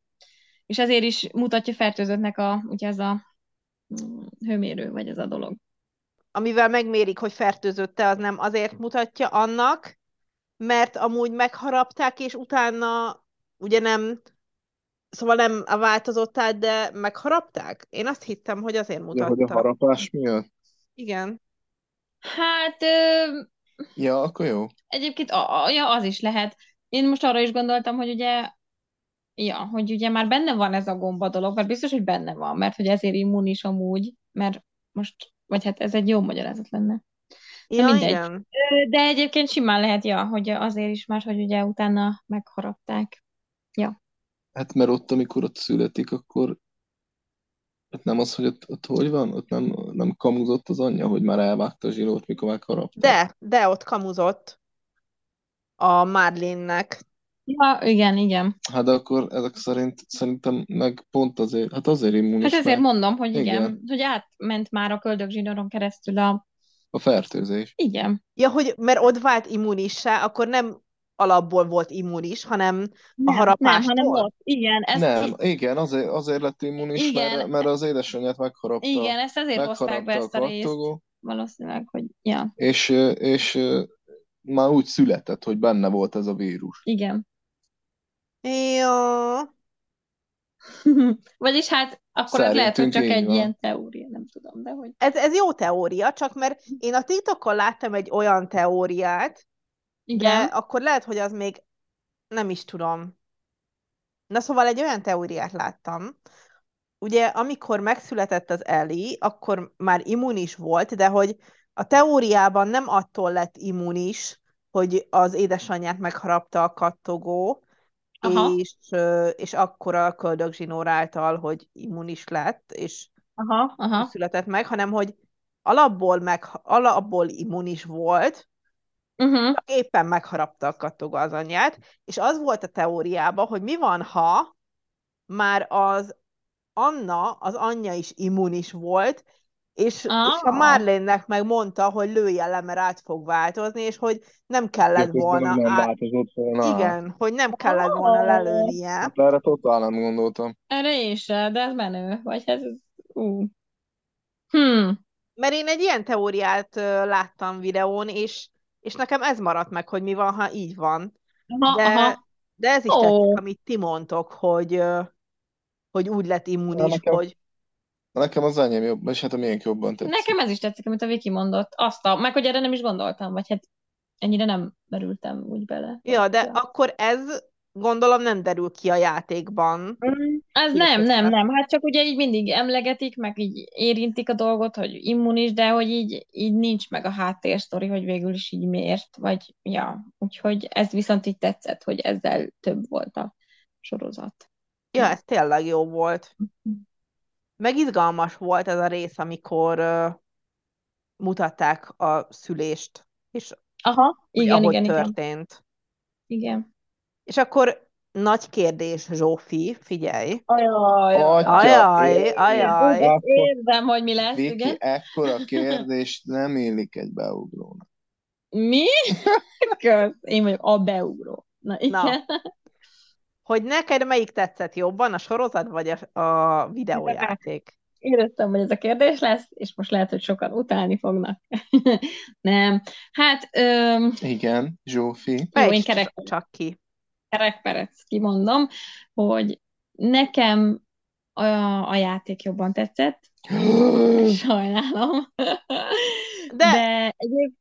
És ezért is mutatja fertőzöttnek a, ugye ez a mm, hőmérő, vagy ez a dolog. Amivel megmérik, hogy fertőzötte, az nem azért mutatja annak, mert amúgy megharapták, és utána ugye nem, szóval nem változott át, de megharapták? Én azt hittem, hogy azért De hogy a mutatta. harapás miatt? Igen. Hát ö, Ja, akkor jó. Egyébként a, a, ja, az is lehet. Én most arra is gondoltam, hogy ugye, ja, hogy ugye már benne van ez a gomba dolog, mert biztos, hogy benne van, mert hogy ezért immunis amúgy, mert most, vagy hát ez egy jó magyarázat lenne. De Ja, mindegy. igen. De egyébként simán lehet, ja, hogy azért is, mert hogy ugye utána megharapták. Ja. Hát mert ott, amikor ott születik, akkor ott nem az, hogy ott, ott hogy van? Ott nem, nem kamuzott az anyja, hogy már elvágta a zsinót, mikor megharapták. De, de ott kamuzott a Marlene-nek. Ja, igen, igen. Hát de akkor ezek szerint szerintem meg pont azért, hát azért immunis, Hát ezért mert mondom, hogy igen, Igen. hogy átment már a köldögzsinoron keresztül a... a fertőzés. Igen. Ja, hogy mert ott vált immunissá, akkor nem alapból volt immunis, hanem a Nem, nem, harapástól. hanem ott. Igen, ezt, Nem, igen, azért, azért lett immunis, Igen. mert, mert az édesanyját megharapta, igen, ezt azért hozták be megharapta ezt a a részt. kattogó, Valószínűleg, hogy ja, és, és már úgy született, hogy benne volt ez a vírus. igen. Ja. Vagyis hát akkor ez lehet, hogy csak így egy van. ilyen teória, nem tudom, de hogy... Ez, ez jó teória, csak mert én a TikTokon láttam egy olyan teóriát, de Igen. akkor lehet, hogy az még nem is tudom. Na szóval egy olyan teóriát láttam, ugye amikor megszületett az Eli, akkor már immunis volt, de hogy a teóriában nem attól lett immunis, hogy az édesanyját megharapta a kattogó, Aha, és, és akkor a köldögzsinór által, hogy immunis lett, és aha, aha. született meg, hanem hogy alapból, meg, alapból immunis volt, Uh-huh. csak éppen megharapta a kattogó az anyját, és az volt a teóriában, hogy mi van, ha már az Anna, az anyja is immunis volt, és, és a Ah, Marlene-nek meg mondta, hogy lője le, mert át fog változni, és hogy nem kellett Közben volna nem át, változott volna igen, hogy nem kellett volna ah, lelőnie. Hát erre totál nem gondoltam. erre én sem, de ez menő. Vagy hát ez... Uh. Hmm. Mert én egy ilyen teóriát láttam videón, és, és nekem ez maradt meg, hogy mi van, ha így van. Aha, De, aha. de ez is Ó, tetszik, amit ti mondtok, hogy, hogy úgy lett immunis, nekem, hogy nekem az enyém jobb, és hát a miénk jobban tetszik. nekem ez is tetszik, amit a Viki mondott. Azt a... Meg hogy erre nem is gondoltam, vagy hát ennyire nem merültem úgy bele. ja, de ja. akkor ez gondolom nem derül ki a játékban. Mm, Ez nem, nem, nem. Hát csak ugye így mindig emlegetik, meg így érintik a dolgot, hogy immunis, de hogy így, így nincs meg a háttérsztori, hogy végül is így miért, vagy ja. Úgyhogy ez viszont így tetszett, hogy ezzel több volt a sorozat. Ja, ez tényleg jó volt. Meg izgalmas volt ez a rész, amikor ö, mutatták a szülést, és Aha, igen, ahogy igen, igen. történt. Igen. És akkor nagy kérdés, Zsófi, figyelj. Ajaj, Ajaj, ajaj. Érzem, hogy mi lesz, Viki, igen. ekkora kérdést nem élik egy beugrónak. Mi? Kösz. Én vagyok a beugró. Na, Na, igen. hogy neked melyik tetszett jobban, a sorozat vagy a, a videójáték? Éreztem, hogy ez a kérdés lesz, és most lehet, hogy sokan utálni fognak. Nem. Hát, öm, Igen, Zsófi. jó, én kerek, csak ki. Kerekperec kimondom, hogy nekem a, a játék jobban tetszett. Sajnálom. De De egyéb,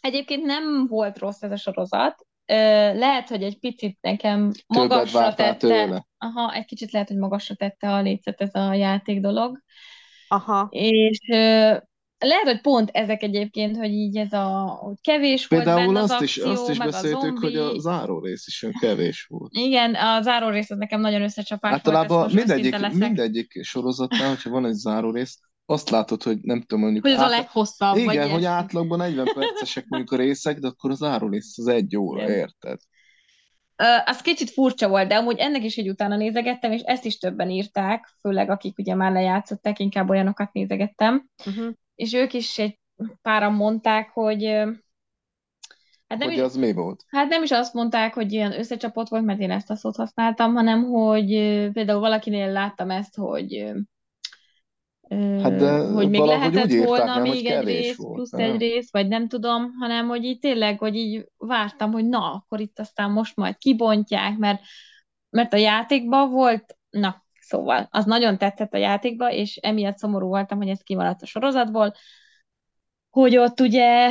egyébként nem volt rossz ez a sorozat. Lehet, hogy egy picit nekem Többet magasra tette, tőle. aha, egy kicsit lehet, hogy magasra tette a lécet ez a játék dolog. aha. És lehet, hogy pont ezek egyébként, hogy így ez a, hogy kevés volt Például benne az azt is, azt akció, is meg a beszéltük, hogy a zombi. záró rész is olyan kevés volt. Igen, a záró rész az nekem nagyon összecsapás volt, Általában őszinte mindegyik, mindegyik sorozatnál, hogyha van egy záró rész, azt látod, hogy nem tudom, mondjuk Hogy ez a átla- leghosszabb, vagy Igen, hogy ilyesmi. átlagban 40 percesek mondjuk a részek, de akkor az záró rész az egy óra, Igen. érted? Az kicsit furcsa volt, de amúgy ennek is egy utána nézegettem, és ezt is többen írták, főleg akik ugye már lejátszották, inkább olyanokat nézegettem, Uh-huh. És ők is egy páran mondták, hogy hát nem Hogy is, az mi volt? hát nem is azt mondták, hogy ilyen összecsapott volt, mert én ezt a szót használtam, hanem hogy például valakinél láttam ezt, hogy Hát de hogy még valahogy úgy lehetett írták, volna nem, még egy rész, volt, plusz nem? egy rész, vagy nem tudom, hanem hogy így tényleg, hogy így vártam, hogy na, akkor itt aztán most majd kibontják, mert, mert a játékban volt, na, szóval, az nagyon tetszett a játékba, és emiatt szomorú voltam, hogy ez kimaradt a sorozatból, hogy ott ugye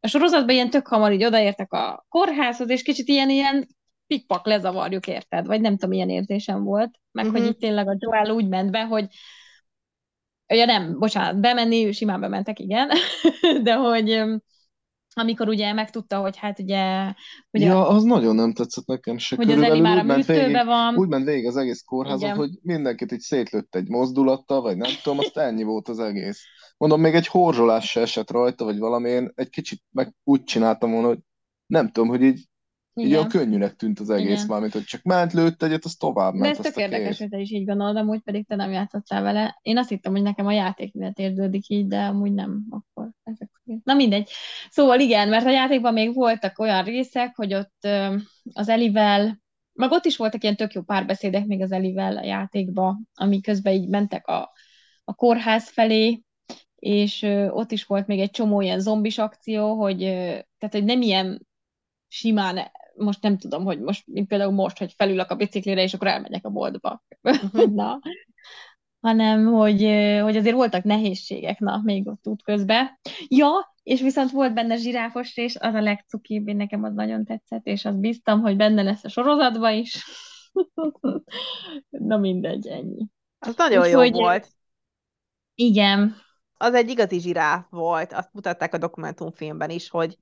a sorozatban ilyen tök hamar így odaértek a kórházhoz, és kicsit ilyen, ilyen pikpak lezavarjuk, érted? Vagy nem tudom, milyen érzésem volt, meg uh-huh. hogy Mhm. itt tényleg a Joel úgy ment be, hogy Ja nem, bocsánat, bemenni, simán bementek, igen, de hogy amikor ugye megtudta, hogy hát ugye, ugye Ja, az nagyon nem tetszett nekem se. hogy az Eli Körülbelül már a ment végig, műtőbe van, úgy ment végig az egész kórházon, Igen. hogy mindenkit így szétlőtt egy mozdulattal, vagy nem tudom, azt ennyi volt az egész. Mondom, még egy horzsolás se esett rajta, vagy valami, én egy kicsit meg úgy csináltam volna, hogy nem tudom, hogy így, így olyan igen. könnyűnek tűnt az egész, Igen. mármint, hogy csak ment, lőtt egyet, az tovább De ment, ez tök érdekes, hogy te is így gondolod, amúgy pedig te nem játszottál vele. Én azt hittem, hogy nekem a játék miatt érződik így, de amúgy nem akkor. Ezek. Na mindegy. Szóval igen, mert a játékban még voltak olyan részek, hogy ott az Elivel, meg ott is voltak ilyen tök jó párbeszédek még az Elivel a játékba, ami közben így mentek a, a kórház felé, és ott is volt még egy csomó ilyen zombis akció, hogy, tehát, hogy nem ilyen simán, most nem tudom, hogy most, mint például most, hogy felülök a biciklire, és akkor elmegyek a boltba. Mhm. na. Hanem, hogy, hogy azért voltak nehézségek, na, még ott útközben. Ja, és viszont volt benne zsiráfos és az a legcukibb, én nekem az nagyon tetszett, és azt bíztam, hogy benne lesz a sorozatban is. Na mindegy, ennyi. Az nagyon jó volt. Igen. Az egy igazi zsiráf volt, azt mutatták a dokumentumfilmben is, hogy,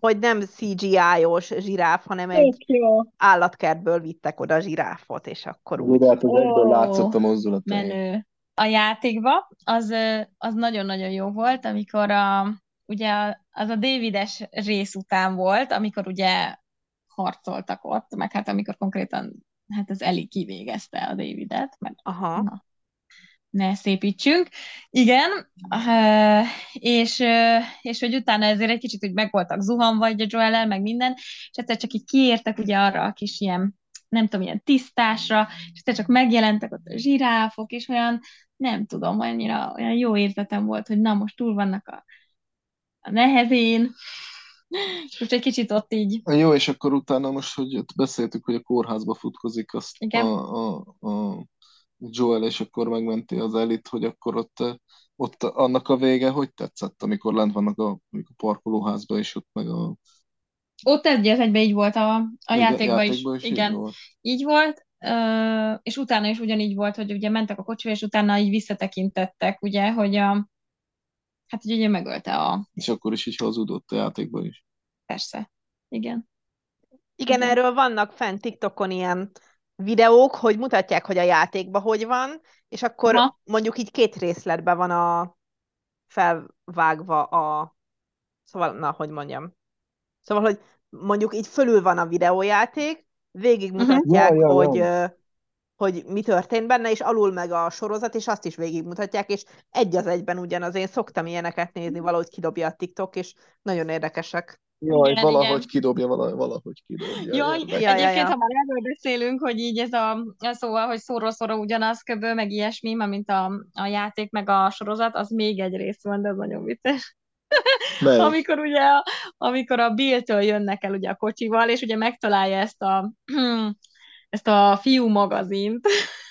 Hogy nem CGI-os zsiráf, hanem egy jó. állatkertből vittek oda zsiráfot, és akkor úgy. De hát az egyből látszott a mozdulat. menő. A játékba az, az nagyon-nagyon jó volt, amikor a, ugye az a Davides rész után volt, amikor ugye harcoltak ott, meg hát amikor konkrétan hát az Eli kivégezte a Davidet, mert Aha. na, ne szépítsünk. Igen, és, és hogy utána ezért egy kicsit úgy meg voltak zuhanva így a joel meg minden, és egyszer csak így kiértek ugye arra a kis ilyen, nem tudom, ilyen tisztásra, és egyszer csak megjelentek ott a zsiráfok, és olyan, nem tudom, annyira olyan jó érzetem volt, hogy na most túl vannak a, a nehezén, és most egy kicsit ott így, Jó, és akkor utána most, hogy ott beszéltük, hogy a kórházba futkozik azt Igen. a, a, a Joel, és akkor megmenti az elit, hogy akkor ott, ott annak a vége hogy tetszett, amikor lent vannak a, a parkolóházba, és ott meg a, ott egy az egyben így volt a, a játékban is. is így Igen. volt. Így volt, ö, és utána is ugyanígy volt, hogy ugye mentek a kocsival, és utána így visszatekintettek, ugye, hogy a, hát ugye megölte a, És akkor is így hazudott a játékban is. persze, igen. Igen, Igen. erről vannak fent TikTokon ilyen videók, hogy mutatják, hogy a játékban hogy van, és akkor Aha. mondjuk így két részletben van a felvágva a... Szóval, na, hogy mondjam. Szóval, hogy mondjuk így fölül van a videójáték, végig Mhm. mutatják, Ja, ja, ja. hogy, hogy mi történt benne, és alul meg a sorozat, és azt is végig mutatják, és egy az egyben ugyanaz. Én szoktam ilyeneket nézni, valahogy kidobja a TikTok, és nagyon érdekesek. Jaj, Igen, valahogy igen. kidobja, valahogy, valahogy kidobja. Jaj, egyébként, ha már erről beszélünk, hogy így ez a, a szóval, hogy szóról-szóra ugyanaz köböl, meg ilyesmi, mint a, a játék, meg a sorozat, az még egy rész van, de ez nagyon vicces. Amikor ugye, a- amikor a Bill-től jönnek el ugye a kocsival, és ugye megtalálja ezt a, ezt a fiú magazint,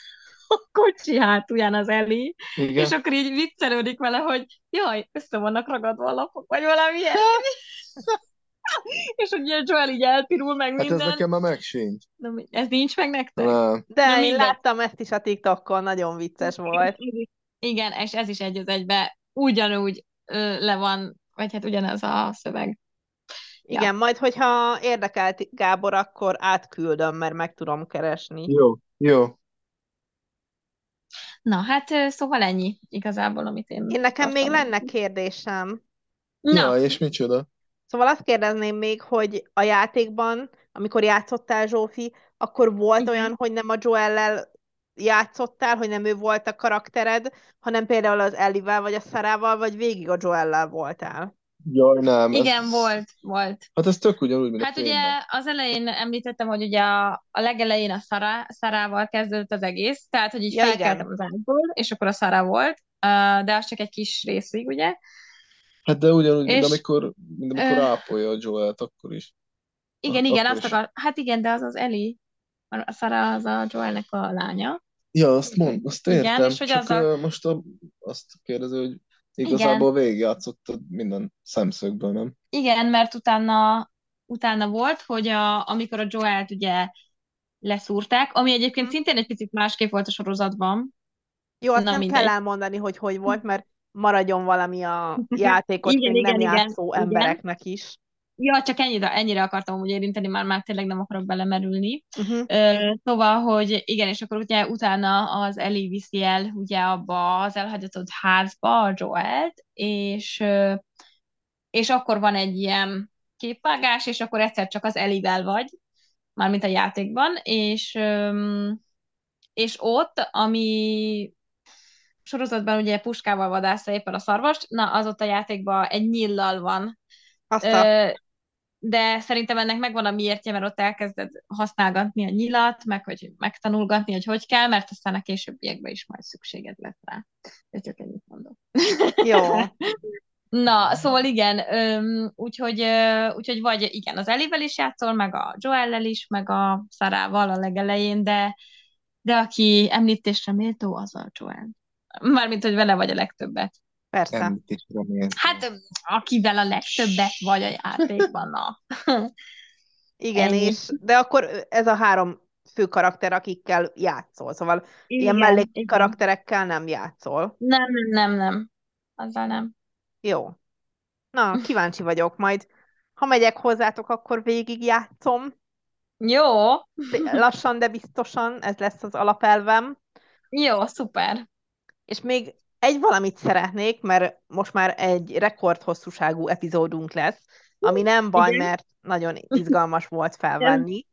a kocsi hátulján az Eli, Igen. és akkor így viccelődik vele, hogy jaj, össze vannak ragadva a lapok, vagy valami ilyesmi. és ugye Joel így elpirul meg Hát ez minden. nekem már megsincs. Na, mi- ez nincs meg nektek? Nem. De Na, én mindegy. láttam ezt is a TikTokon, nagyon vicces volt. Igen, és ez is egy az egybe ugyanúgy le van, vagy hát ugyanez a szöveg. Ja. Igen, majd, hogyha érdekelt Gábor, akkor átküldöm, mert meg tudom keresni. Jó, jó. Na, hát szóval ennyi igazából, amit én Én nekem még lenne kérdésem. Na, Ja, és micsoda? Szóval azt kérdezném még, hogy a játékban, amikor játszottál Zsófi, akkor volt Igen. olyan, hogy nem a Joellel játszottál, hogy nem ő volt a karaktered, hanem például az Ellivel vagy a Sarával, vagy végig a Joellel voltál. Jaj, nem. igen, ez... volt, volt. Hát ez tök ugyanúgy, mint Hát a ugye filmben. az elején említettem, hogy ugye a, a legelején a Szara, Szarával kezdődött az egész, tehát hogy így Ja, felkeltem igen. az ágyból, és akkor a Szara volt, de az csak egy kis részig, ugye? Hát de ugyanúgy, mint És- amikor, mint amikor Ö, ápolja a Joelt, akkor is. Igen, Ah, igen, azt akar, hát igen, de az az Eli, a Szara az a Joelnek a lánya. Ja, azt mond, azt Igen, értem. és hogy Csak azzal- ö, most a, azt kérdező, hogy Igazából végigjátszottad minden szemszögből, nem? Igen, mert utána, utána volt, hogy a, amikor a Joelt ugye leszúrták, ami egyébként Mhm. szintén egy picit másképp volt a sorozatban. Jó, azt Na, nem mindegy. kell elmondani, hogy hogy volt, mert maradjon valami a játékot Igen, még nem igen, igen, játszó igen. embereknek is. Ja, csak ennyire, ennyire akartam úgy érinteni, már, már tényleg nem akarok belemerülni. Uh-huh. Ö, Szóval, hogy igen, és akkor ugye utána az Ellie viszi el ugye abba az elhagyatott házba a Joelt, és, és akkor van egy ilyen képvágás, és akkor egyszer csak az Ellie-vel vagy, mármint a játékban, és, és ott, ami sorozatban ugye puskával vadásza éppen a szarvast, na az ott a játékban egy nyillal van. Azt a... Ö, de szerintem ennek megvan a miértje, mert ott elkezded használgatni a nyilat, meg hogy megtanulgatni, hogy hogy kell, mert aztán a későbbiekben is majd szükséged lesz rá. De csak ennyit mondok. Jó. Na, szóval igen, úgyhogy, úgyhogy vagy igen, az Ellie-vel is játszol, meg a Joellel is, meg a Sarával a legelején, de, de aki említésre méltó, az a Joel. Mármint, hogy vele vagy a legtöbbet. Persze. Méltó. Hát, akivel a legtöbbet vagy a játékban, na. Igen, Ennyi. és de akkor ez a három fő karakter, akikkel játszol. Szóval ilyen Igen, mellék igen. karakterekkel nem játszol. Nem, nem, nem, nem. Azzal nem. Jó. Na, kíváncsi vagyok. Majd, ha megyek hozzátok, akkor végig játszom. Jó, Lassan, de biztosan, ez lesz az alapelvem. jó, szuper. És még egy valamit szeretnék, mert most már egy rekordhosszúságú epizódunk lesz, ami nem baj, Igen. mert nagyon izgalmas volt felvenni.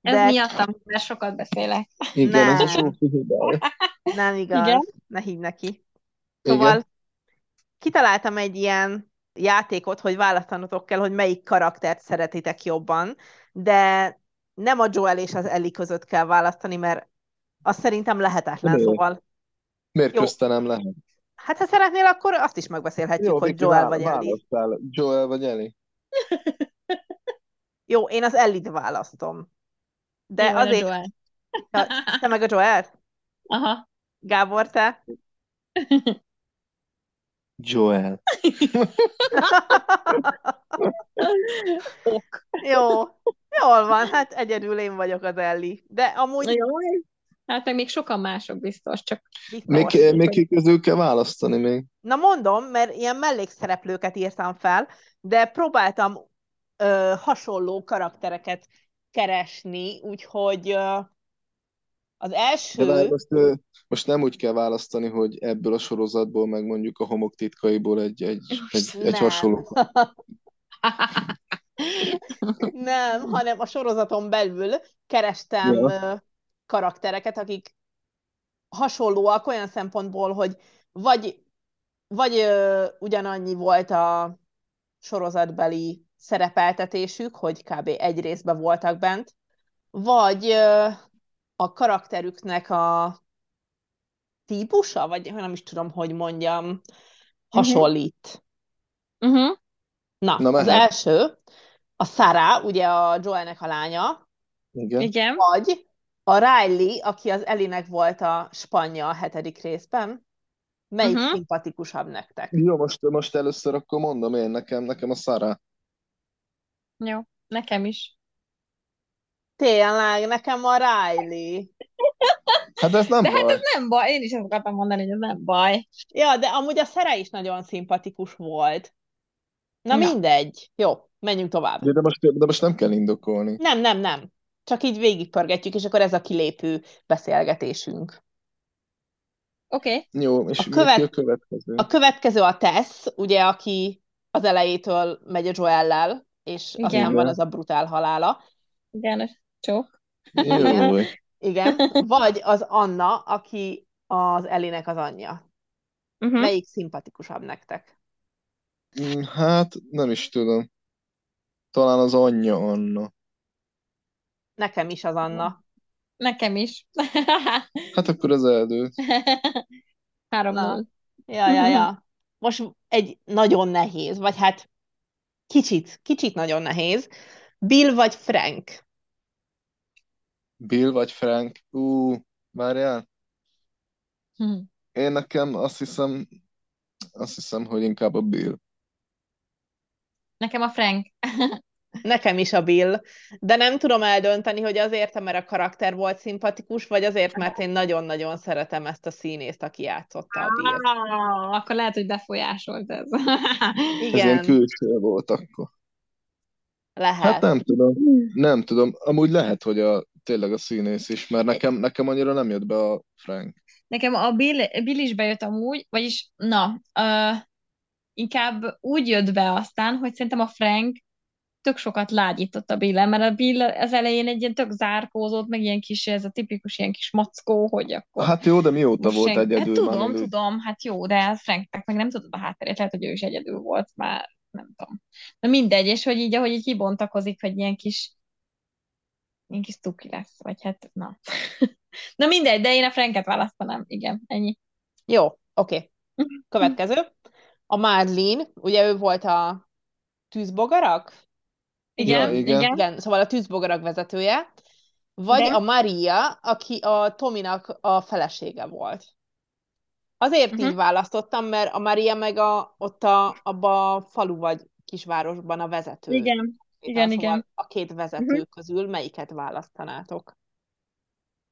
Ez De miattam, mert sokat beszélek. Igen, ez a Nem. Hibája. nem igaz, Igen? ne higgy neki. Szóval Igen. kitaláltam egy ilyen játékot, hogy választanotok kell, hogy melyik karaktert szeretitek jobban, de nem a Joel és az Ellie között kell választani, mert az szerintem lehetetlen, Miért? szóval Miért Jó. közte nem lehet? Hát ha szeretnél, akkor azt is megbeszélhetjük, Jó, hogy Joel vagy Ellie. Joel vagy Ellie? Jó, én az Ellie-t választom. De Jó, van a azért, Joel. Ja, te meg a Joel? Aha. Gábor, te? Joel. Ok. Jó, jól van, hát egyedül én vagyok az Ellie. De amúgy Jó. Hát meg még sokan mások biztos, csak Még, még ki közül kell választani még. Na mondom, mert ilyen mellékszereplőket írtam fel, de próbáltam ö, hasonló karaktereket keresni, úgyhogy ö, az De első... várj, most, ö, most nem úgy kell választani, hogy ebből a sorozatból, meg mondjuk a homok titkaiból egy, egy, egy, egy Nem. hasonló. Nem, hanem a sorozaton belül kerestem Ja. Karaktereket, akik hasonlóak olyan szempontból, hogy vagy, vagy ö, ugyanannyi volt a sorozatbeli szerepeltetésük, hogy kb. egy részben voltak bent, vagy ö, a karakterüknek a típusa, vagy nem is tudom, hogy mondjam, hasonlít. uh-huh. Na, Na, az első, a Sarah, ugye a Joelnek a lánya, Igen. Igen. vagy a Riley, aki az Elinek volt a spanya a hetedik részben. Melyik Mhm. szimpatikusabb nektek? Jó, most, most először akkor mondom én nekem, nekem a Sarah. Jó. Nekem is. Tényleg, nekem a Riley. Hát ez nem De hát baj. ez nem baj. Én is ezt akartam mondani, hogy ez nem baj. Ja, de amúgy a Sarah is nagyon szimpatikus volt. Na Na. mindegy. Jó, menjünk tovább. De most, de most nem kell indokolni. Nem, nem, nem. Csak így végigpörgetjük, és akkor ez a kilépő beszélgetésünk. Oké. Okay. Jó, és A mi követ- a következő? A következő a Tess, ugye, aki az elejétől megy a Joellel, és Igen. aztán van az a brutál halála. Igen, ez csók. Jó, Igen. Vagy az Anna, aki az Elinek az anyja. Uh-huh. Melyik szimpatikusabb nektek? Mm, Hát, nem is tudom. Talán az anyja Anna. Nekem is az Anna. Nekem is. Hát akkor az eldőlt. Három Na. Ja, ja, ja. Most egy nagyon nehéz, vagy hát kicsit, kicsit nagyon nehéz. Bill vagy Frank? Bill vagy Frank? Ú, várjál. Hm. Én nekem azt hiszem, azt hiszem, hogy inkább a Bill. Nekem a Frank. Nekem is a Bill, de nem tudom eldönteni, hogy azért, mert a karakter volt szimpatikus, vagy azért, mert én nagyon-nagyon szeretem ezt a színészt, aki játszotta a Bill. Ah, akkor lehet, hogy befolyásolt ez. Ez ilyen Igen, külső volt akkor. Hát lehet. nem tudom, nem tudom. Amúgy lehet, hogy a, tényleg a színész is, mert nekem, nekem annyira nem jött be a Frank. Nekem a Bill, Bill is bejött amúgy, vagyis, na, uh, inkább úgy jött be aztán, hogy szerintem a Frank tök sokat lágyított a bill mert a Bill az elején egy ilyen tök zárkózott, meg ilyen kis, ez a tipikus ilyen kis mackó, hogy akkor Hát jó, de mióta volt senki... Hát egyedül már tudom, mindig? tudom, hát jó, de Franknek meg nem tudod a hátterét, lehet, hogy ő is egyedül volt már, nem tudom. De mindegy, és hogy így, ahogy így kibontakozik, hogy ilyen kis ilyen kis tuki lesz, vagy hát, na. Na mindegy, de én a Franket választanám, igen, ennyi. Jó, oké. Következő. A Marlene, ugye ő volt a tűzbogarak? Igen, Ja, igen. igen. Szóval a tűzbogarak vezetője, vagy Igen. a Maria, aki a Tominak a felesége volt. Azért Uh-huh. így választottam, mert a Maria meg a, ott a, abba a falu vagy kisvárosban a vezető. Igen, igen, szóval igen. a két vezető Uh-huh. közül melyiket választanátok?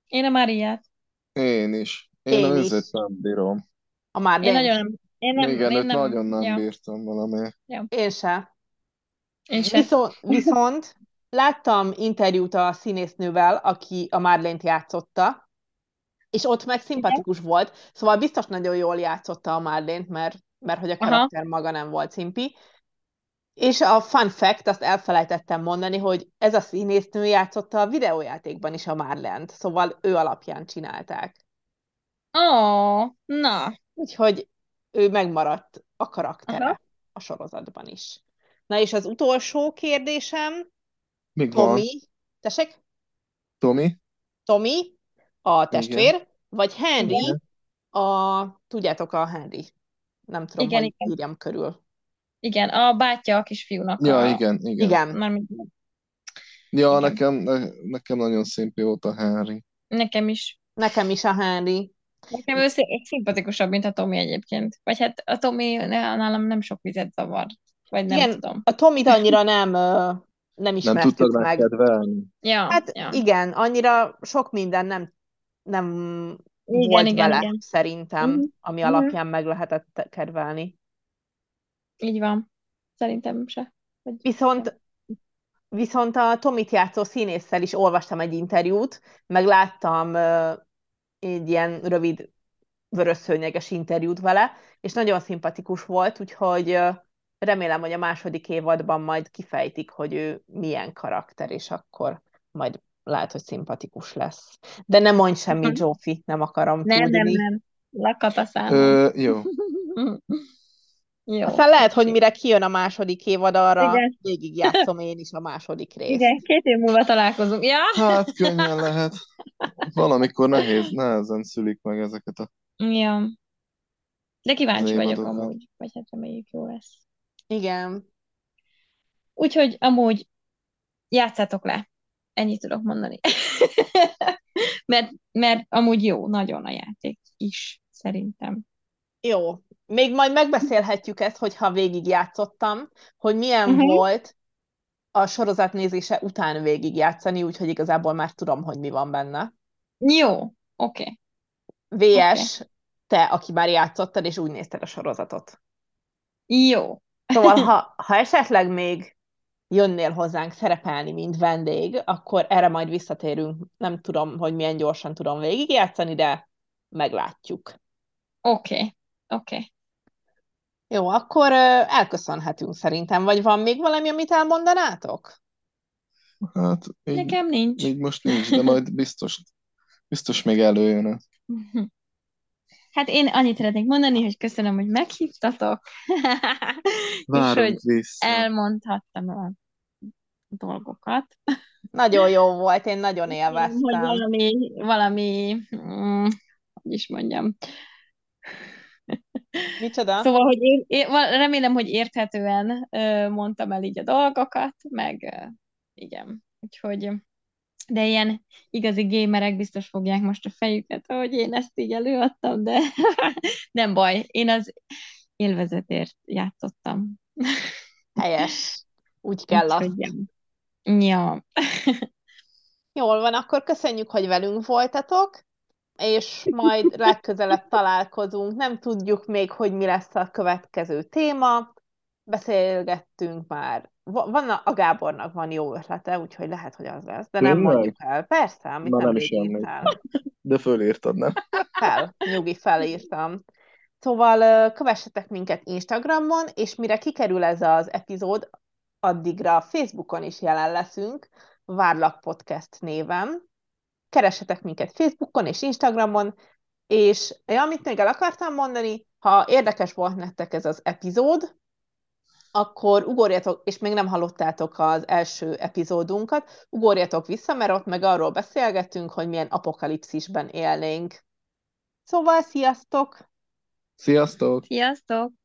Én a Máriát. Én is. Én, Én a is. nem bírom. A Én Marlene? nagyon nem, én nem, Igen, én őt nem, nagyon nem ja, bírtam valami. Én se. Én. Viszont, viszont láttam interjút a színésznővel, aki a Marlene-t játszotta, és ott meg szimpatikus volt, szóval biztos nagyon jól játszotta a Marlene-t, mert, mert hogy a Aha. karakter maga nem volt szimpi. És a fun fact, azt elfelejtettem mondani, hogy ez a színésznő játszotta a videójátékban is a Marlent, szóval ő alapján csinálták. Ó, na. Úgyhogy ő megmaradt a karaktere Aha. a sorozatban is. Na és az utolsó kérdésem, Még van. Tomi, tessék? Tomi? Tomi, a testvér, vagy Henry, Igen. a, tudjátok, a Henry. Nem tudom, Igen, hogy igen. írjam körül. Igen, a bátyja a kisfiúnak Ja, a... igen, igen. Igen, Mármint Ja, Igen. nekem, ne, nekem nagyon szimpi volt a Henry. nekem is. nekem is a Henry. Nekem ő szimpatikusabb, mint a Tomi egyébként. Vagy hát a Tomi nálam nem sok vizet zavar. Vagy nem Igen, tudom. a Tomit annyira nem, nem Nem ismertük tudtad meg. megkedvelni. Ja, Hát ja. igen, annyira sok minden nem, nem Igen, volt igen, vele, igen. szerintem, Mhm, ami mhm. alapján meg lehetett kedvelni. Így van. Szerintem se. Vagy... Viszont, viszont a Tomit játszó színésszel is olvastam egy interjút, meg láttam egy ilyen rövid vörösszőnyeges interjút vele, és nagyon szimpatikus volt, úgyhogy remélem, hogy a második évadban majd kifejtik, hogy ő milyen karakter, és akkor majd lehet, hogy szimpatikus lesz. De ne mondj semmit, Mhm. Zsófi, nem akarom Nem, nem, tudni. nem. Lakat a. Ö, jó. Jó. Aztán lehet, hogy mire kijön a második évad, arra Igen. végigjátszom én is a második részt. Igen, két év múlva találkozunk. Ja? Hát könnyen lehet. Valamikor nehéz, nehezen szülik meg ezeket a... Ja. De kíváncsi vagyok amúgy, vagy hát reméljük jó lesz. Igen. Úgyhogy amúgy játszátok le. Ennyit tudok mondani. mert, mert amúgy jó, nagyon a játék is, szerintem. Jó. Még majd megbeszélhetjük ezt, hogyha végigjátszottam, hogy milyen Mhm. volt a sorozat nézése után végigjátszani, úgyhogy igazából már tudom, hogy mi van benne. Jó, oké. VS, te, aki már játszottad, és úgy nézted a sorozatot. Jó. Szóval, ha, ha esetleg még jönnél hozzánk szerepelni, mint vendég, akkor erre majd visszatérünk. Nem tudom, hogy milyen gyorsan tudom végigjátszani, de meglátjuk. Oké, oké. Jó, akkor elköszönhetünk szerintem. Vagy van még valami, amit elmondanátok? Hát így, Nekem nincs. így most nincs, de majd biztos, biztos még előjön. Hát én annyit szeretnék mondani, hogy köszönöm, hogy meghívtatok, és hogy vissza. elmondhattam a dolgokat. Nagyon jó volt, én nagyon Hogy élveztem. valami, valami, mm, hogy is mondjam. Micsoda? Szóval, hogy én, én remélem, hogy érthetően ö, mondtam el így a dolgokat, meg ö, igen, úgyhogy de ilyen igazi gémerek biztos fogják most a fejüket, hogy én ezt így előadtam, de nem baj. Én az élvezetért játszottam. Helyes. Úgy kell azt. Ja. Jól van, akkor köszönjük, hogy velünk voltatok, és majd legközelebb találkozunk. Nem tudjuk még, hogy mi lesz a következő téma. Beszélgettünk már. Va- Van a, a Gábornak van jó ötlete, úgyhogy lehet, hogy az lesz, de nem Tényleg? mondjuk el. Persze, amit Na, nem nem is írtál. De fölírtad, nem? Fel, nyugi, felírtam. Szóval kövessetek minket Instagramon, és mire kikerül ez az epizód, addigra Facebookon is jelen leszünk, Várlak Podcast néven. Keressetek minket Facebookon és Instagramon, és ja, amit még el akartam mondani, ha érdekes volt nektek ez az epizód, akkor ugorjatok, és még nem hallottátok az első epizódunkat, ugorjatok vissza, mert ott meg arról beszélgetünk, hogy milyen apokalipszisben élnénk. Szóval, sziasztok! Sziasztok! Sziasztok!